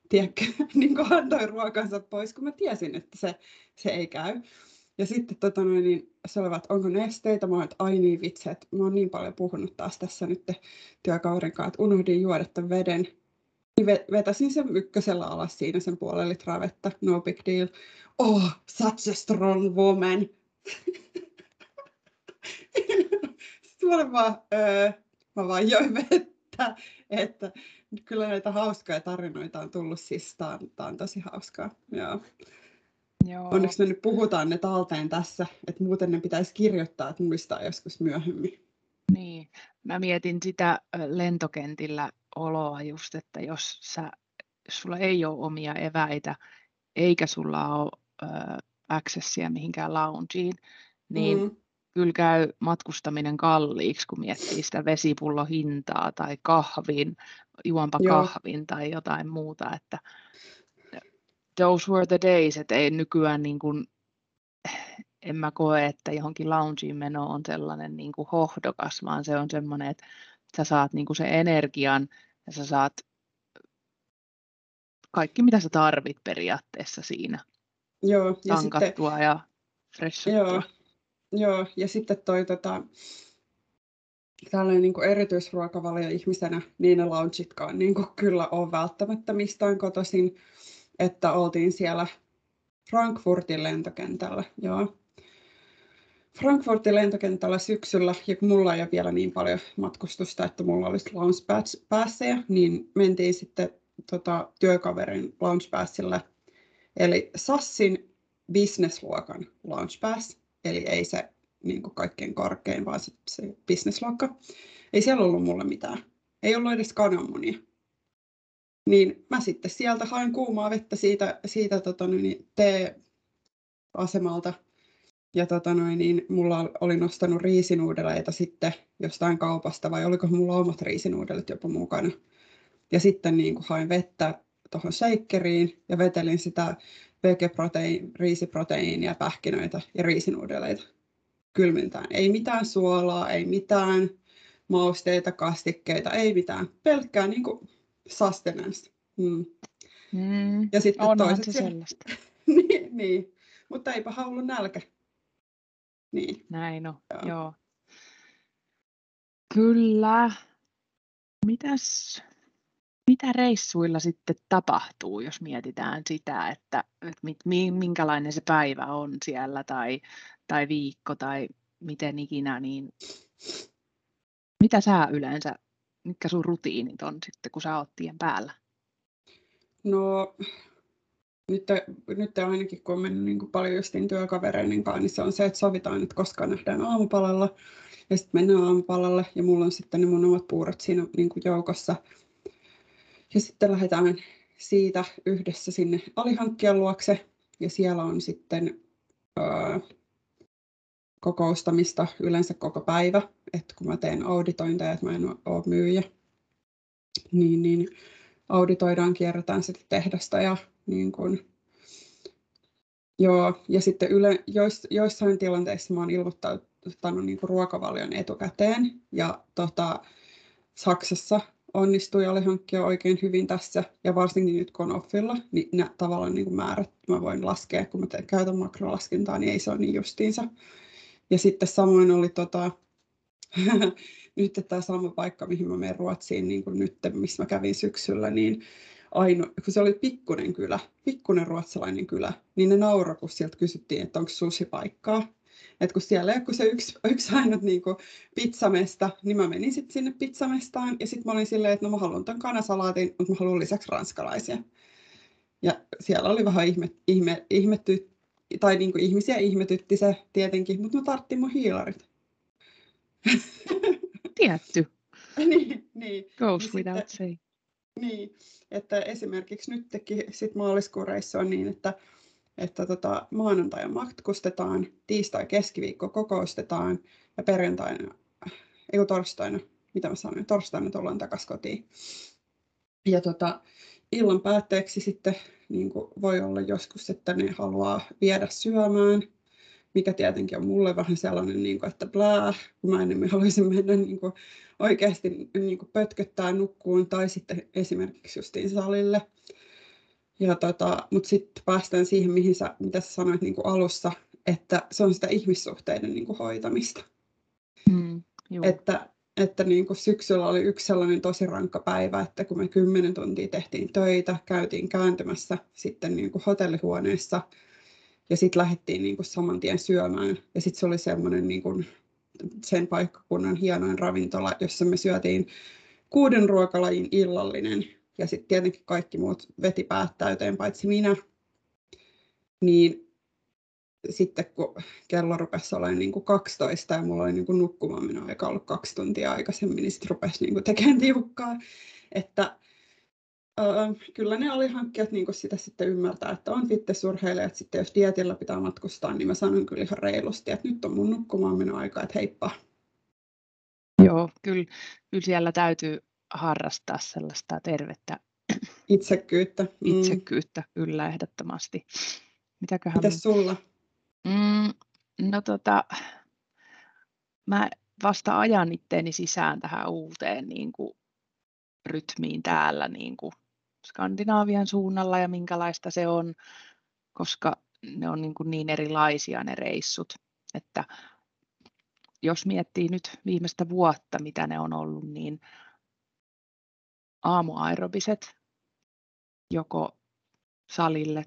tiedätkö, *laughs* niin antoi ruokansa pois, kun mä tiesin, että se, se ei käy. Ja sitten tota noin, niin se olivat, onko nesteitä? Mä että ai niin vitsi, että mä oon niin paljon puhunut taas tässä nyt työkaverin kanssa, että unohdin juoda tämän veden. Niin vetäsin sen ykkösellä alas siinä sen puolen litraa vettä, no big deal. Oh, such a strong woman. *laughs* Sitten mä olin vaan, öö, mä vaan join vettä, että kyllä näitä hauskoja tarinoita on tullut, siis tää on, tää on tosi hauskaa. Joo. Joo. Onneksi me nyt puhutaan ne talteen tässä, että muuten ne pitäisi kirjoittaa, että muistaa joskus myöhemmin. Niin, mä mietin sitä lentokentillä oloa just, että jos sä, sulla ei ole omia eväitä, eikä sulla ole äh, accessia mihinkään loungeen, niin mm. kyllä käy matkustaminen kalliiksi, kun miettii sitä vesipullohintaa tai kahvin, juonpa Joo. kahvin tai jotain muuta, että those were the days, että ei nykyään niin kuin, en mä koe, että johonkin loungeen meno on sellainen niin kuin hohdokas, vaan se on semmoinen, että sä saat niin kuin sen energian ja sä saat kaikki, mitä sä tarvit periaatteessa siinä. Joo, ja tankattua sitten, ja freshottua. Joo, joo, ja sitten toi tota, tällainen niin erityisruokavalio ihmisenä, niin ne loungitkaan niin kyllä on välttämättä mistään kotoisin että oltiin siellä Frankfurtin lentokentällä. Joo. Frankfurtin lentokentällä syksyllä, ja kun mulla ei ole vielä niin paljon matkustusta, että mulla olisi launchpäässejä, niin mentiin sitten tota, työkaverin launchpassille, eli Sassin businessluokan launchpass, eli ei se niin kuin kaikkein korkein, vaan se, se businessluokka. Ei siellä ollut mulle mitään. Ei ollut edes kananmunia. Niin mä sitten sieltä hain kuumaa vettä siitä, siitä tota, niin, tee-asemalta. Ja tota, niin mulla oli nostanut riisinuudeleita sitten jostain kaupasta, vai oliko mulla omat riisinuudelit jopa mukana. Ja sitten niin kuin hain vettä tuohon shakeriin ja vetelin sitä vegeproteiin, riisiproteiinia, pähkinöitä ja riisinuudeleita kylmintään. Ei mitään suolaa, ei mitään mausteita, kastikkeita, ei mitään. Pelkkää niin kuin sustenance. Mm. Mm. Ja sitten Onhan toiset se sellaista. *laughs* niin, niin, mutta eipä ollut nälkä. Niin. Näin on, joo. joo. Kyllä. Mitäs, mitä reissuilla sitten tapahtuu, jos mietitään sitä, että, että minkälainen se päivä on siellä tai, tai viikko tai miten ikinä, niin mitä sä yleensä mitkä sun rutiinit on sitten, kun sä oot tien päällä? No nyt, nyt ainakin kun on mennyt niin kuin paljon justiin työkavereiden kanssa, niin se on se, että sovitaan, että koska nähdään aamupalalla. Ja sitten mennään aamupalalle ja mulla on sitten ne mun omat puurot siinä niin kuin joukossa. Ja sitten lähdetään siitä yhdessä sinne alihankkijan luokse. Ja siellä on sitten öö, kokoustamista yleensä koko päivä, että kun mä teen auditointeja, että mä en ole myyjä, niin, niin auditoidaan, kierretään sitä tehdasta ja niin kun, joo, ja sitten yle, jois, joissain tilanteissa mä oon ilmoittanut niin ruokavalion etukäteen ja tota, Saksassa onnistui alihankkia oikein hyvin tässä ja varsinkin nyt kun on offilla, niin nämä tavallaan niin määrät mä voin laskea, kun mä teen, käytän makrolaskentaa, niin ei se ole niin justiinsa ja sitten samoin oli tota, *laughs* nyt tämä sama paikka, mihin mä menen Ruotsiin, niin kuin nyt, missä mä kävin syksyllä, niin aino, kun se oli pikkunen kylä, pikkunen ruotsalainen kylä, niin ne nauroi, kun sieltä kysyttiin, että onko susipaikkaa. Et kun siellä ei se yksi, yksi ainut niin kuin pizzamesta, niin mä menin sitten sinne pizzamestaan ja sitten mä olin silleen, että no mä haluan tämän kanasalaatin, mutta mä haluan lisäksi ranskalaisia. Ja siellä oli vähän ihme, ihme, ihmetty, tai niin kuin ihmisiä ihmetytti se tietenkin, mutta mä tarttin mun hiilarit. *laughs* Tietty. niin, niin. Goes niin without sitten, saying. Niin, että esimerkiksi nytkin sit maaliskuun reissu on niin, että, että tota, maanantaina matkustetaan, tiistai keskiviikko kokoustetaan ja perjantaina, ei torstaina, mitä mä sanoin, torstaina tullaan takaisin kotiin. Ja tota, illan päätteeksi sitten niin voi olla joskus, että ne haluaa viedä syömään, mikä tietenkin on mulle vähän sellainen, niin kuin, että blää, kun mä enemmän haluaisin mennä niin kuin, oikeasti niin kuin pötköttää nukkuun tai sitten esimerkiksi justiin salille. Ja tota, Mutta sitten päästään siihen, mihin sä, mitä sä sanoit niin kuin alussa, että se on sitä ihmissuhteiden niin kuin hoitamista. Mm, että että niin kuin syksyllä oli yksi sellainen tosi rankka päivä, että kun me kymmenen tuntia tehtiin töitä, käytiin kääntymässä sitten niin kuin hotellihuoneessa ja sitten lähdettiin niin kuin saman tien syömään. Ja sitten se oli semmoinen niin kuin sen paikkakunnan hienoin ravintola, jossa me syötiin kuuden ruokalajin illallinen. Ja sitten tietenkin kaikki muut veti päät täyteen, paitsi minä. Niin sitten kun kello rupesi olemaan niin kuin 12 ja mulla oli niin kuin nukkumaan minun aika ollut kaksi tuntia aikaisemmin, niin sitten rupesi niin kuin tekemään *laughs* tiukkaa. Että kyllä ne alihankkijat niin sitä sitten ymmärtää, että on fitnessurheilijat sitten, jos dietillä pitää matkustaa, niin mä sanon kyllä ihan reilusti, että nyt on mun nukkumaan minun aika, että heippa. Joo, kyllä, kyllä siellä täytyy harrastaa sellaista tervettä itsekkyyttä. Mm. Itsekkyyttä, kyllä ehdottomasti. Mitäköhän... Mitäs sulla? Mm, no tota, mä vasta ajan itteeni sisään tähän uuteen niin kuin, rytmiin täällä niin kuin, Skandinaavian suunnalla ja minkälaista se on, koska ne on niin, kuin niin erilaisia ne reissut, että jos miettii nyt viimeistä vuotta, mitä ne on ollut, niin aamuaerobiset joko salille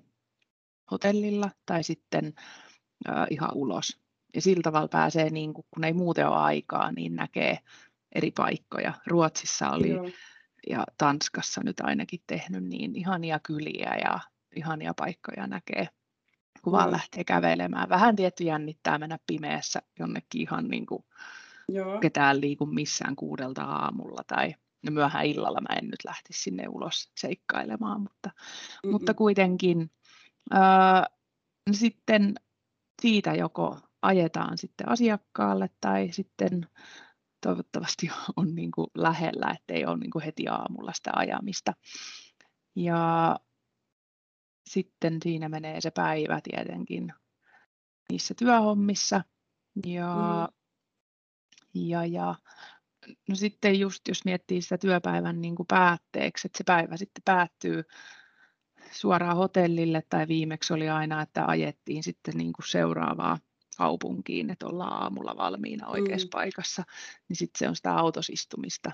hotellilla tai sitten ihan ulos. Ja sillä tavalla pääsee, niin kuin, kun ei muuten ole aikaa, niin näkee eri paikkoja. Ruotsissa oli Joo ja Tanskassa nyt ainakin tehnyt niin ihania kyliä ja ihania paikkoja näkee, kun vaan lähtee kävelemään. Vähän tietty jännittää mennä pimeässä jonnekin ihan niin kuin Joo. ketään liiku missään kuudelta aamulla tai no myöhään illalla mä en nyt lähtisi sinne ulos seikkailemaan, mutta, mutta kuitenkin ää, no sitten siitä joko ajetaan sitten asiakkaalle tai sitten toivottavasti *laughs* on niin kuin lähellä, ettei ole niin kuin heti aamulla sitä ajamista. Ja sitten siinä menee se päivä tietenkin niissä työhommissa. Ja, mm. ja, ja no sitten just jos miettii sitä työpäivän niin kuin päätteeksi, että se päivä sitten päättyy suoraan hotellille tai viimeksi oli aina, että ajettiin sitten niin kuin seuraavaa kaupunkiin, että ollaan aamulla valmiina oikeassa mm. paikassa, niin sitten se on sitä autosistumista.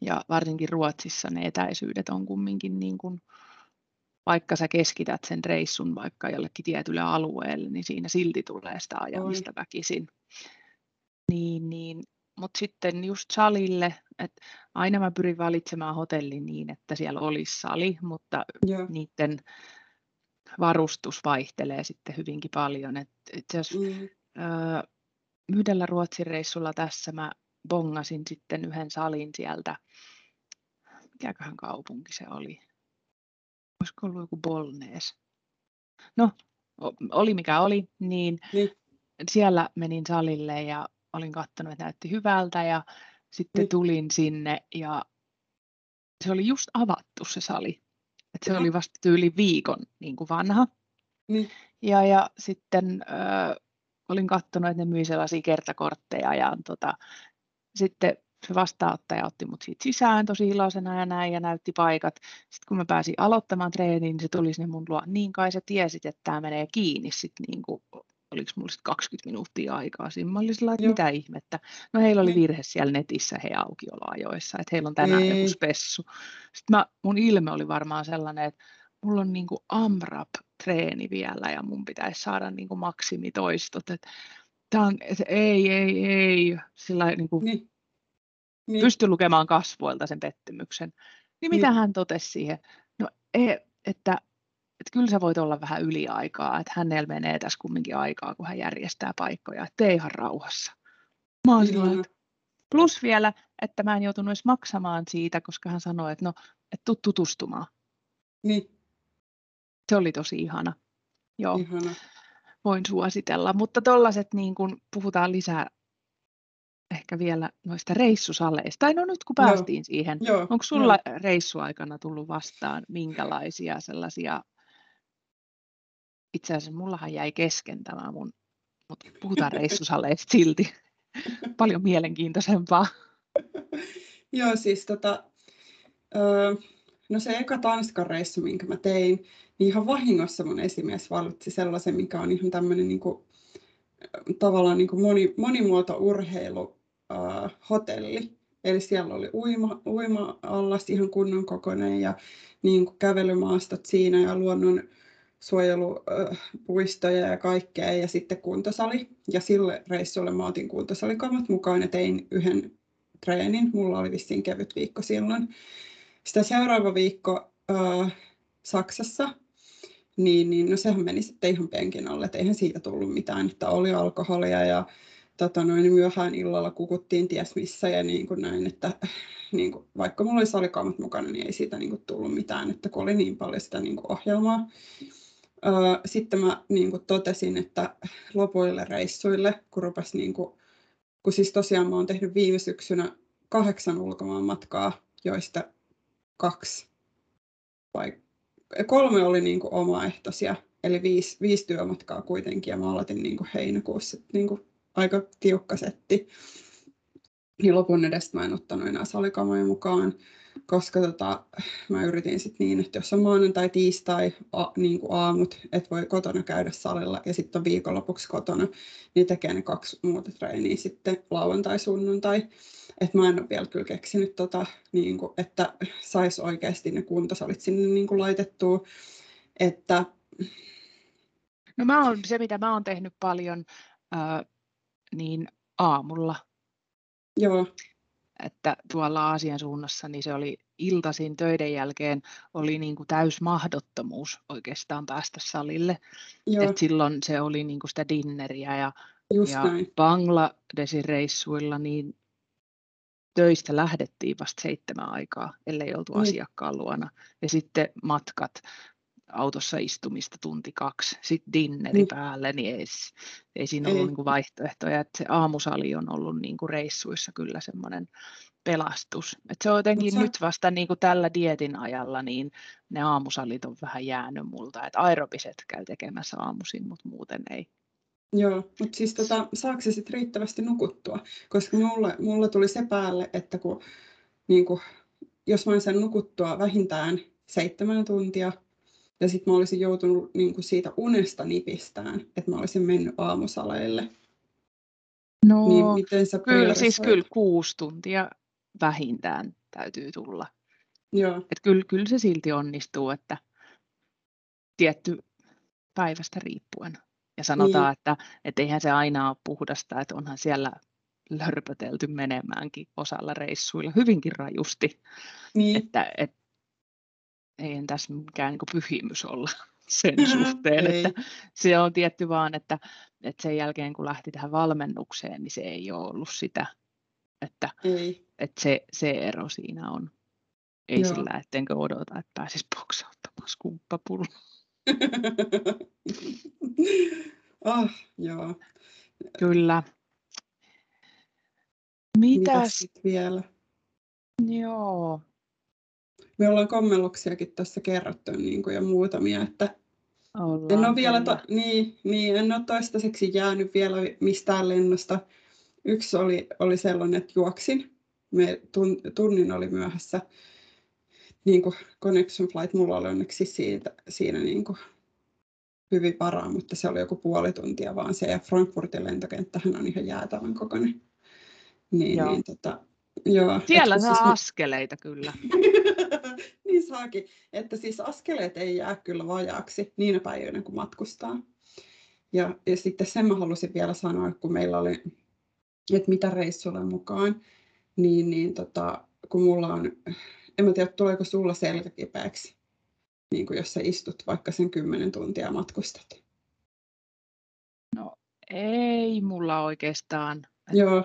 Ja varsinkin Ruotsissa ne etäisyydet on kumminkin niin kuin, vaikka sä keskität sen reissun vaikka jollekin tietylle alueelle, niin siinä silti tulee sitä ajamista on. väkisin. Niin, niin. Mutta sitten just salille, että aina mä pyrin valitsemaan hotellin niin, että siellä olisi sali, mutta yeah. niiden varustus vaihtelee sitten hyvinkin paljon. Et itse asiassa mm. ö, yhdellä Ruotsin reissulla tässä mä bongasin sitten yhden salin sieltä, mikäköhän kaupunki se oli, olisiko ollut joku Bolnees. No, oli mikä oli, niin, niin. siellä menin salille ja olin katsonut, että näytti hyvältä ja sitten niin. tulin sinne ja se oli just avattu se sali. Et se oli vasta yli viikon niin kuin vanha. Niin. Ja, ja sitten ö, olin katsonut, että ne myi sellaisia kertakortteja ja tota, sitten se vastaanottaja otti mut siitä sisään tosi iloisena ja näin ja näytti paikat. Sitten kun mä pääsin aloittamaan treeniin, niin se tuli sinne mun luo, niin kai sä tiesit, että tämä menee kiinni sitten niin kuin oliko mulla sitten 20 minuuttia aikaa siinä. Mä olin sillä että Joo. mitä ihmettä. No heillä oli Niin. virhe siellä netissä he aukioloajoissa, että heillä on tänään Ei. joku spessu. Sitten mä, mun ilme oli varmaan sellainen, että mulla on niinku AMRAP-treeni vielä ja mun pitäisi saada niinku maksimitoistot. Että tää on, et ei, ei, ei. Sillä niinku Niin. Niin. pysty lukemaan kasvoilta sen pettymyksen. Niin mitä Niin. hän totesi siihen? No, e, että, että kyllä sä voit olla vähän yliaikaa, että hänellä menee tässä kumminkin aikaa, kun hän järjestää paikkoja, että tee ihan rauhassa. Mä oon sillä että plus vielä, että mä en joutunut edes maksamaan siitä, koska hän sanoi, että no, että tuu tutustumaan. Niin. Se oli tosi ihana. Joo, Ihana. voin suositella. Mutta tollaset niin kun puhutaan lisää ehkä vielä noista reissusaleista. Tai no nyt kun Joo. päästiin siihen, Joo. Onko sulla reissuaikana tullut vastaan minkälaisia sellaisia, itse asiassa mullahan jäi kesken tämä mun, mutta *laughs* puhutaan reissusaleista silti, paljon mielenkiintoisempaa. *laughs* Joo, siis tota, öö, no se eka Tanskan reissu, minkä mä tein, niin ihan vahingossa mun esimies valitsi sellaisen, mikä on ihan tämmöinen niin kuin, tavallaan niin kuin moni, monimuoto urheilu öö, hotelli. Eli siellä oli uima, uima-allas ihan kunnon kokoinen ja niin kuin kävelymaastot siinä ja luonnon suojelupuistoja ja kaikkea ja sitten kuntosali. Ja sille reissulle mä otin kuntosalikamat mukaan ja tein yhden treenin. Mulla oli vissiin kevyt viikko silloin. Sitä seuraava viikko äh, Saksassa, niin, niin no sehän meni sitten ihan penkin alle, että eihän siitä tullut mitään, että oli alkoholia ja tota noin, myöhään illalla kukuttiin ties missä ja niin kuin näin, että niin kuin, vaikka mulla oli salikaamat mukana, niin ei siitä niin kuin tullut mitään, että kun oli niin paljon sitä niin kuin ohjelmaa. Sitten mä niin kuin totesin, että lopuille reissuille, kun rupesi niin kuin, kun siis tosiaan mä oon tehnyt viime syksynä kahdeksan ulkomaan matkaa, joista kaksi vai kolme oli niin kuin omaehtoisia, eli viisi, viisi työmatkaa kuitenkin, ja mä aloitin niin kuin heinäkuussa niin kuin aika tiukka setti. Niin lopun edestä mä en ottanut enää salikamoja mukaan, koska tota, mä yritin sitten niin, että jos on maanantai, tiistai, a, niin kuin aamut, että voi kotona käydä salilla ja sitten on viikonlopuksi kotona, niin tekee ne kaksi muuta treeniä sitten lauantai, sunnuntai. Että mä en ole vielä kyllä keksinyt, tota, niin kuin, että saisi oikeasti ne kuntosalit sinne niin kuin laitettua. Että, No mä oon, se, mitä mä oon tehnyt paljon, ää, niin aamulla, joo, että tuolla Aasian suunnassa, niin se oli iltaisin töiden jälkeen, oli niin kuin täys mahdottomuus oikeastaan päästä salille. joo Et silloin se oli niin kuin sitä dinneriä ja just ja näin. Bangladesin reissuilla niin töistä lähdettiin vasta seitsemän aikaa, ellei oltu Niin. asiakkaan luona. Ja sitten matkat, autossa istumista tunti kaksi, sitten dinneri Niin. päälle, niin ei, ei siinä Ei. ollut niin kuin vaihtoehtoja. Et se aamusali on ollut niin kuin reissuissa kyllä semmoinen pelastus. Et se on jotenkin se- nyt vasta niin kuin tällä dietin ajalla, niin ne aamusalit on vähän jäänyt multa. Et aerobiset käy tekemässä aamuisin, mutta muuten ei. Joo, mutta siis tota, saako se sitten riittävästi nukuttua? Koska mulla, mulla tuli se päälle, että kun, niin kun, jos mä olisin nukuttua vähintään seitsemän tuntia, ja sitten mä olisin joutunut niin kun siitä unesta nipistään, että mä olisin mennyt aamusaleille, No, niin miten sä Kyllä, siis kyllä kuusi tuntia vähintään täytyy tulla. Joo, Et kyllä, kyllä se silti onnistuu, että tietty päivästä riippuen. Ja sanotaan, Niin. että et eihän se aina ole puhdasta, että onhan siellä lörpötelty menemäänkin osalla reissuilla hyvinkin rajusti. niin, Että et, eihän tässä mikään niin pyhimys olla *laughs* sen suhteen, Ei. että se on tietty vaan, että, että sen jälkeen kun lähti tähän valmennukseen, niin se ei ole ollut sitä, että ei. että se, se ero siinä on. Ei Joo. sillä, ettenkö odota, että pääsis boksauttamaan skumppapullo. *laughs* ah, joo. Kyllä. Mitäs Mitäs? sit vielä? Joo. Me ollaan kommelluksiakin tässä kerrottu niin kuin, ja muutamia, että Ollaan En ole vielä, to, niin, niin, en ole toistaiseksi jäänyt vielä mistään lennosta. Yksi oli, oli sellainen, että juoksin. Me tun, tunnin oli myöhässä niin kuin connection flight. Mulla oli onneksi siitä, siinä niin kuin hyvin varaa, mutta se oli joku puoli tuntia vaan se, ja Frankfurtin lentokenttähän on ihan jäätävän kokoinen. Niin, Joo. niin tota, joo, Siellä saa siis askeleita kyllä. *laughs* *laughs* niin saakin, että siis askeleet ei jää kyllä vajaaksi niinä päivinä, kun matkustaa. Ja, ja sitten sen mä halusin vielä sanoa, kun meillä oli, että mitä reissulle mukaan, niin, niin tota, kun mulla on, en mä tiedä, tuleeko sulla selkä kipeäksi, niin kuin jos sä istut vaikka sen 10 tuntia matkustat. Ei mulla oikeastaan. Joo.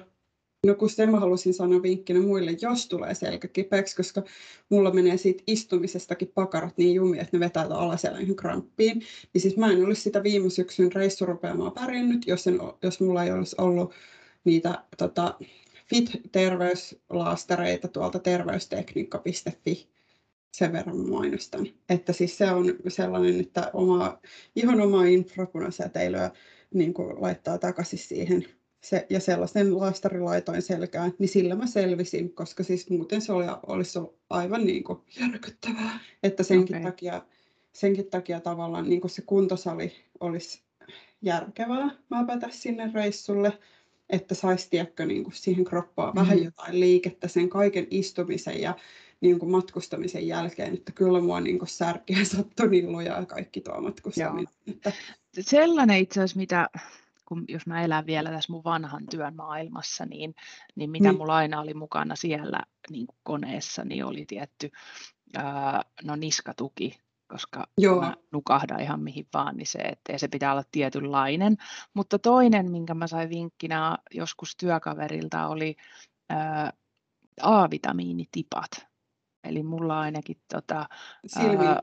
No kun sen mä halusin sanoa vinkkinä muille, jos tulee selkä kipeäksi, koska mulla menee siitä istumisestakin pakarat niin jumi, että ne vetää alaselän kramppiin. Niin siis mä en olisi sitä viime syksyn reissurupeamaa pärjännyt, jos, en, jos mulla ei olisi ollut niitä tota, Fit-terveyslaastareita tuolta terveystekniikka.fi. Sen verran mainostan. Että siis se on sellainen, että oma, ihan oma infrapunasäteilyä niin kuin laittaa takaisin siihen se, ja sellaisen laastarin laitoin selkään, niin sillä mä selvisin, koska siis muuten se oli, olisi ollut aivan niin kuin järkyttävää. Että senkin, Okei. takia, senkin takia tavallaan niin kuin se kuntosali olisi järkevää mäpätä sinne reissulle, että saisi tiedätkö, niin kuin siihen kroppaan vähän Mm. jotain liikettä sen kaiken istumisen ja niin kuin matkustamisen jälkeen, että kyllä mua niin kuin särkeä *laughs* sattui niin lujaa kaikki tuo matkustaminen. Että, Sellainen itse asiassa, mitä, kun jos mä elän vielä tässä mun vanhan työn maailmassa, niin, niin mitä Niin. mulla aina oli mukana siellä niin kuin koneessa, niin oli tietty ää, no niskatuki, koska Joo. mä nukahdan ihan mihin vaan, niin se, että se pitää olla tietynlainen. Mutta toinen, minkä mä sain vinkkinä joskus työkaverilta, oli ää, A-vitamiinitipat. Eli mulla ainakin tota, silmiin. ää,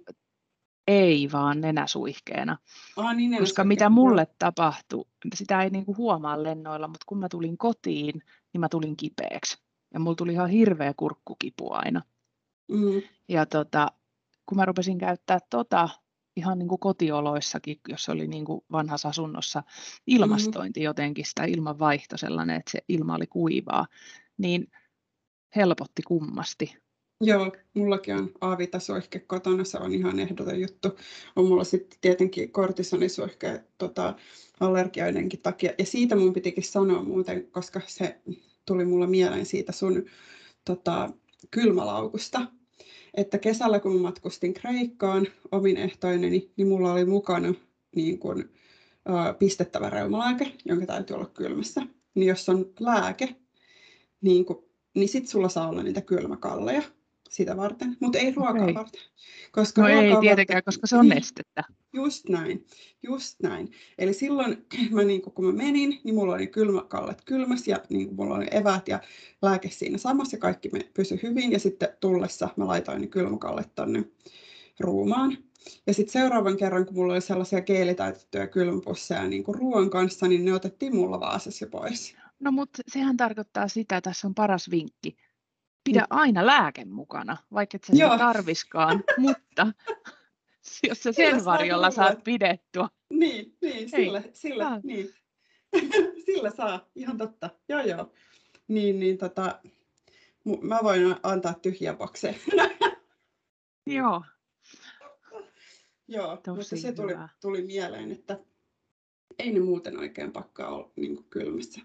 ei vaan nenäsuihkeena. Aa, niin ne Koska mitä mulle tapahtui, sitä ei niinku huomaa lennoilla, mutta kun mä tulin kotiin, niin mä tulin kipeäksi. Ja mulla tuli ihan hirveä kurkkukipu aina. Mm, Ja tota, kun mä rupesin käyttää tota ihan niin kuin kotioloissakin, jos oli niin kuin vanhassa asunnossa ilmastointi jotenkin, sitä ilmanvaihto sellainen, että se ilma oli kuivaa, niin helpotti kummasti. Joo, mullakin on aavitasuihke kotona, se on ihan ehdoton juttu. On mulla sitten tietenkin kortisonisuihke tota, allergioidenkin takia. Ja siitä mun pitikin sanoa muuten, koska se tuli mulla mieleen siitä sun tota, kylmälaukusta. Että kesällä kun matkustin Kreikkaan omin ehtoineni, niin mulla oli mukana niin kun, ä, pistettävä reumalääke, jonka täytyy olla kylmässä. Niin jos on lääke, niin, kun, niin sit sulla saa olla niitä kylmäkalleja sitä varten, mutta ei ruokaa Okei. varten. Koska No ei tietenkään, varten- koska se on Niin, nestettä. Just näin, just näin. Eli silloin *clears throat* mä, niin kun mä menin, niin mulla oli kylmäkallet kylmäs ja niin mulla oli eväät ja lääke siinä samassa ja kaikki me pysyi hyvin. Ja sitten tullessa mä laitoin ne kylmäkallet tonne ruumaan. Ja sitten seuraavan kerran, kun mulla oli sellaisia geelitäytettyjä kylmäpusseja niin ruoan kanssa, niin ne otettiin mulla vaasassa pois. No mutta sehän tarkoittaa sitä, tässä on paras vinkki. Pidä aina lääke mukana, vaikka et sä sitä. Joo. tarviskaan, *laughs* mutta jos sä sen saa varjolla turvaa. saat pidettua. Niin, niin, sillä, sillä, saa. niin. *laughs* sillä saa, ihan totta. Joo, joo. Niin, niin tota, mä voin antaa tyhjä bokse. *laughs* Joo, Joo, mutta Tosi se tuli, hyvä. tuli mieleen, että ei ne muuten oikein pakkaa olla niin kylmässä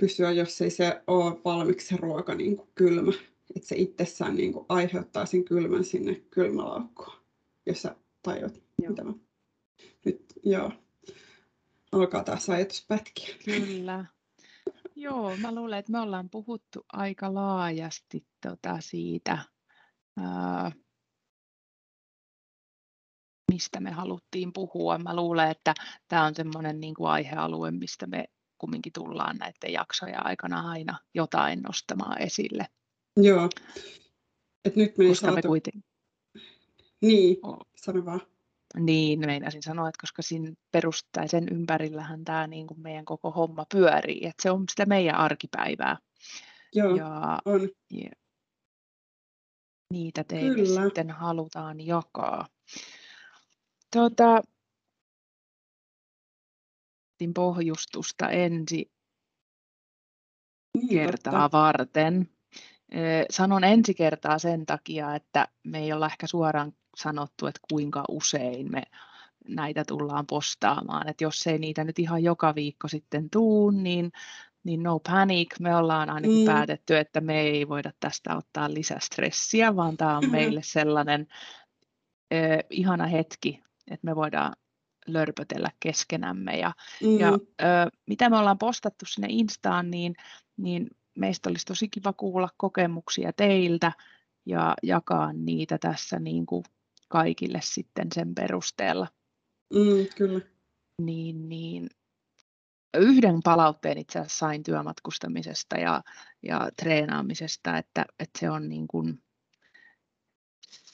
pysyä, jos ei se ole valmiiksi se ruoka niin kuin kylmä. Että se itsessään niin kuin aiheuttaa sen kylmän sinne kylmälaukkuun, jos sä tajut, Joo. mitä mä nyt, joo. Alkaa taas ajatus pätkiä. kyllä. Joo, mä luulen, että me ollaan puhuttu aika laajasti tota siitä, ää, mistä me haluttiin puhua. Mä luulen, että tämä on semmoinen niin kuin aihealue, mistä me kumminkin tullaan näiden jaksojen aikana aina jotain nostamaan esille, Joo. Et nyt me ei koska me saatu... kuitenkin, Niin, sano vaan. niin meinasin sanoa, että koska siinä perustaa sen ympärillähän tämä niin kuin meidän koko homma pyörii, että se on sitä meidän arkipäivää. Joo, Ja on. Ja niitä teille Kyllä. sitten halutaan jakaa. Tuota, otin pohjustusta ensi Niin, kertaa totta. varten. Sanon ensi kertaa sen takia, että me ei olla ehkä suoraan sanottu, että kuinka usein me näitä tullaan postaamaan. Et jos ei niitä nyt ihan joka viikko sitten tuu, niin, niin no panic. Me ollaan ainakin mm. päätetty, että me ei voida tästä ottaa lisästressiä, vaan tämä on meille sellainen eh, ihana hetki, että me voidaan lörpötellä keskenämme. Ja, mm. ja ö, mitä me ollaan postattu sinne Instaan, niin, niin meistä olisi tosi kiva kuulla kokemuksia teiltä ja jakaa niitä tässä niin kuin kaikille sitten sen perusteella. Mm, kyllä. Niin, niin yhden palautteen itse asiassa sain työmatkustamisesta ja, ja treenaamisesta, että, että se on niin kuin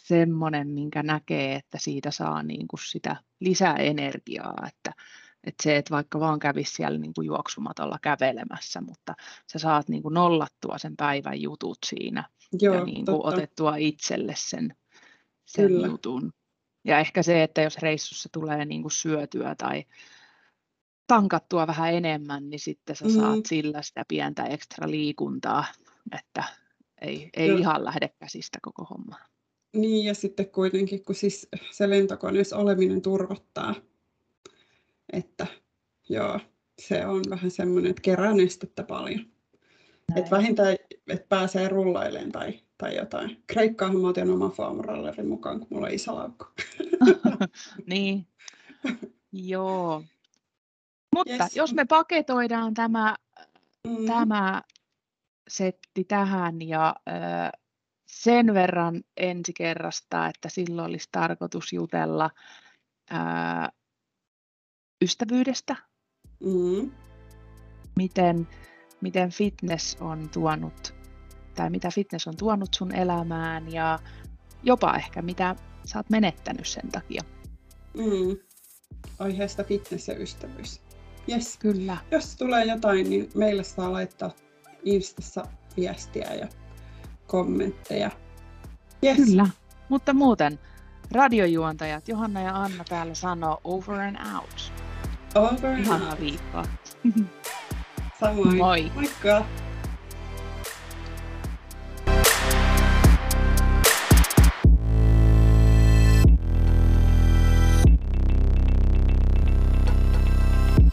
semmoinen, minkä näkee, että siitä saa niin kuin sitä lisäenergiaa, että, että se, että vaikka vaan kävisi siellä niin kuin juoksumatolla kävelemässä, mutta sä saat niin kuin nollattua sen päivän jutut siinä Joo, ja niin kuin otettua itselle sen, sen jutun. Ja ehkä se, että jos reissussa tulee niin kuin syötyä tai tankattua vähän enemmän, niin sitten sä saat mm. sillä sitä pientä ekstra liikuntaa, että ei, ei ihan lähde käsistä koko homma. Niin, ja sitten kuitenkin, kun siis se lentokoneessa oleminen turvattaa, että joo, se on vähän semmoinen, että kerää nestettä paljon. Että vähintään, että pääsee rullailemaan tai, tai jotain. Kreikkaahan mä otin oman foamrallerin mukaan, kun mulla on iso laukku. *laughs* niin, joo. Mutta yes. jos me paketoidaan tämä, mm. tämä setti tähän ja äh, sen verran ensi kerrasta, että silloin olisi tarkoitus jutella ää, ystävyydestä, mm. miten, miten fitness on tuonut, tai mitä fitness on tuonut sun elämään ja jopa ehkä mitä sä oot menettänyt sen takia. Mm. Aiheesta fitness ja ystävyys. Yes. Kyllä. Jos tulee jotain, niin meille saa laittaa Instassa viestiä ja kommentteja. Yes. Kyllä, mutta muuten radiojuontajat Johanna ja Anna täällä sanoo over and out. Over and Ihanaa viikkoa. Samoin. Moi. Moikka.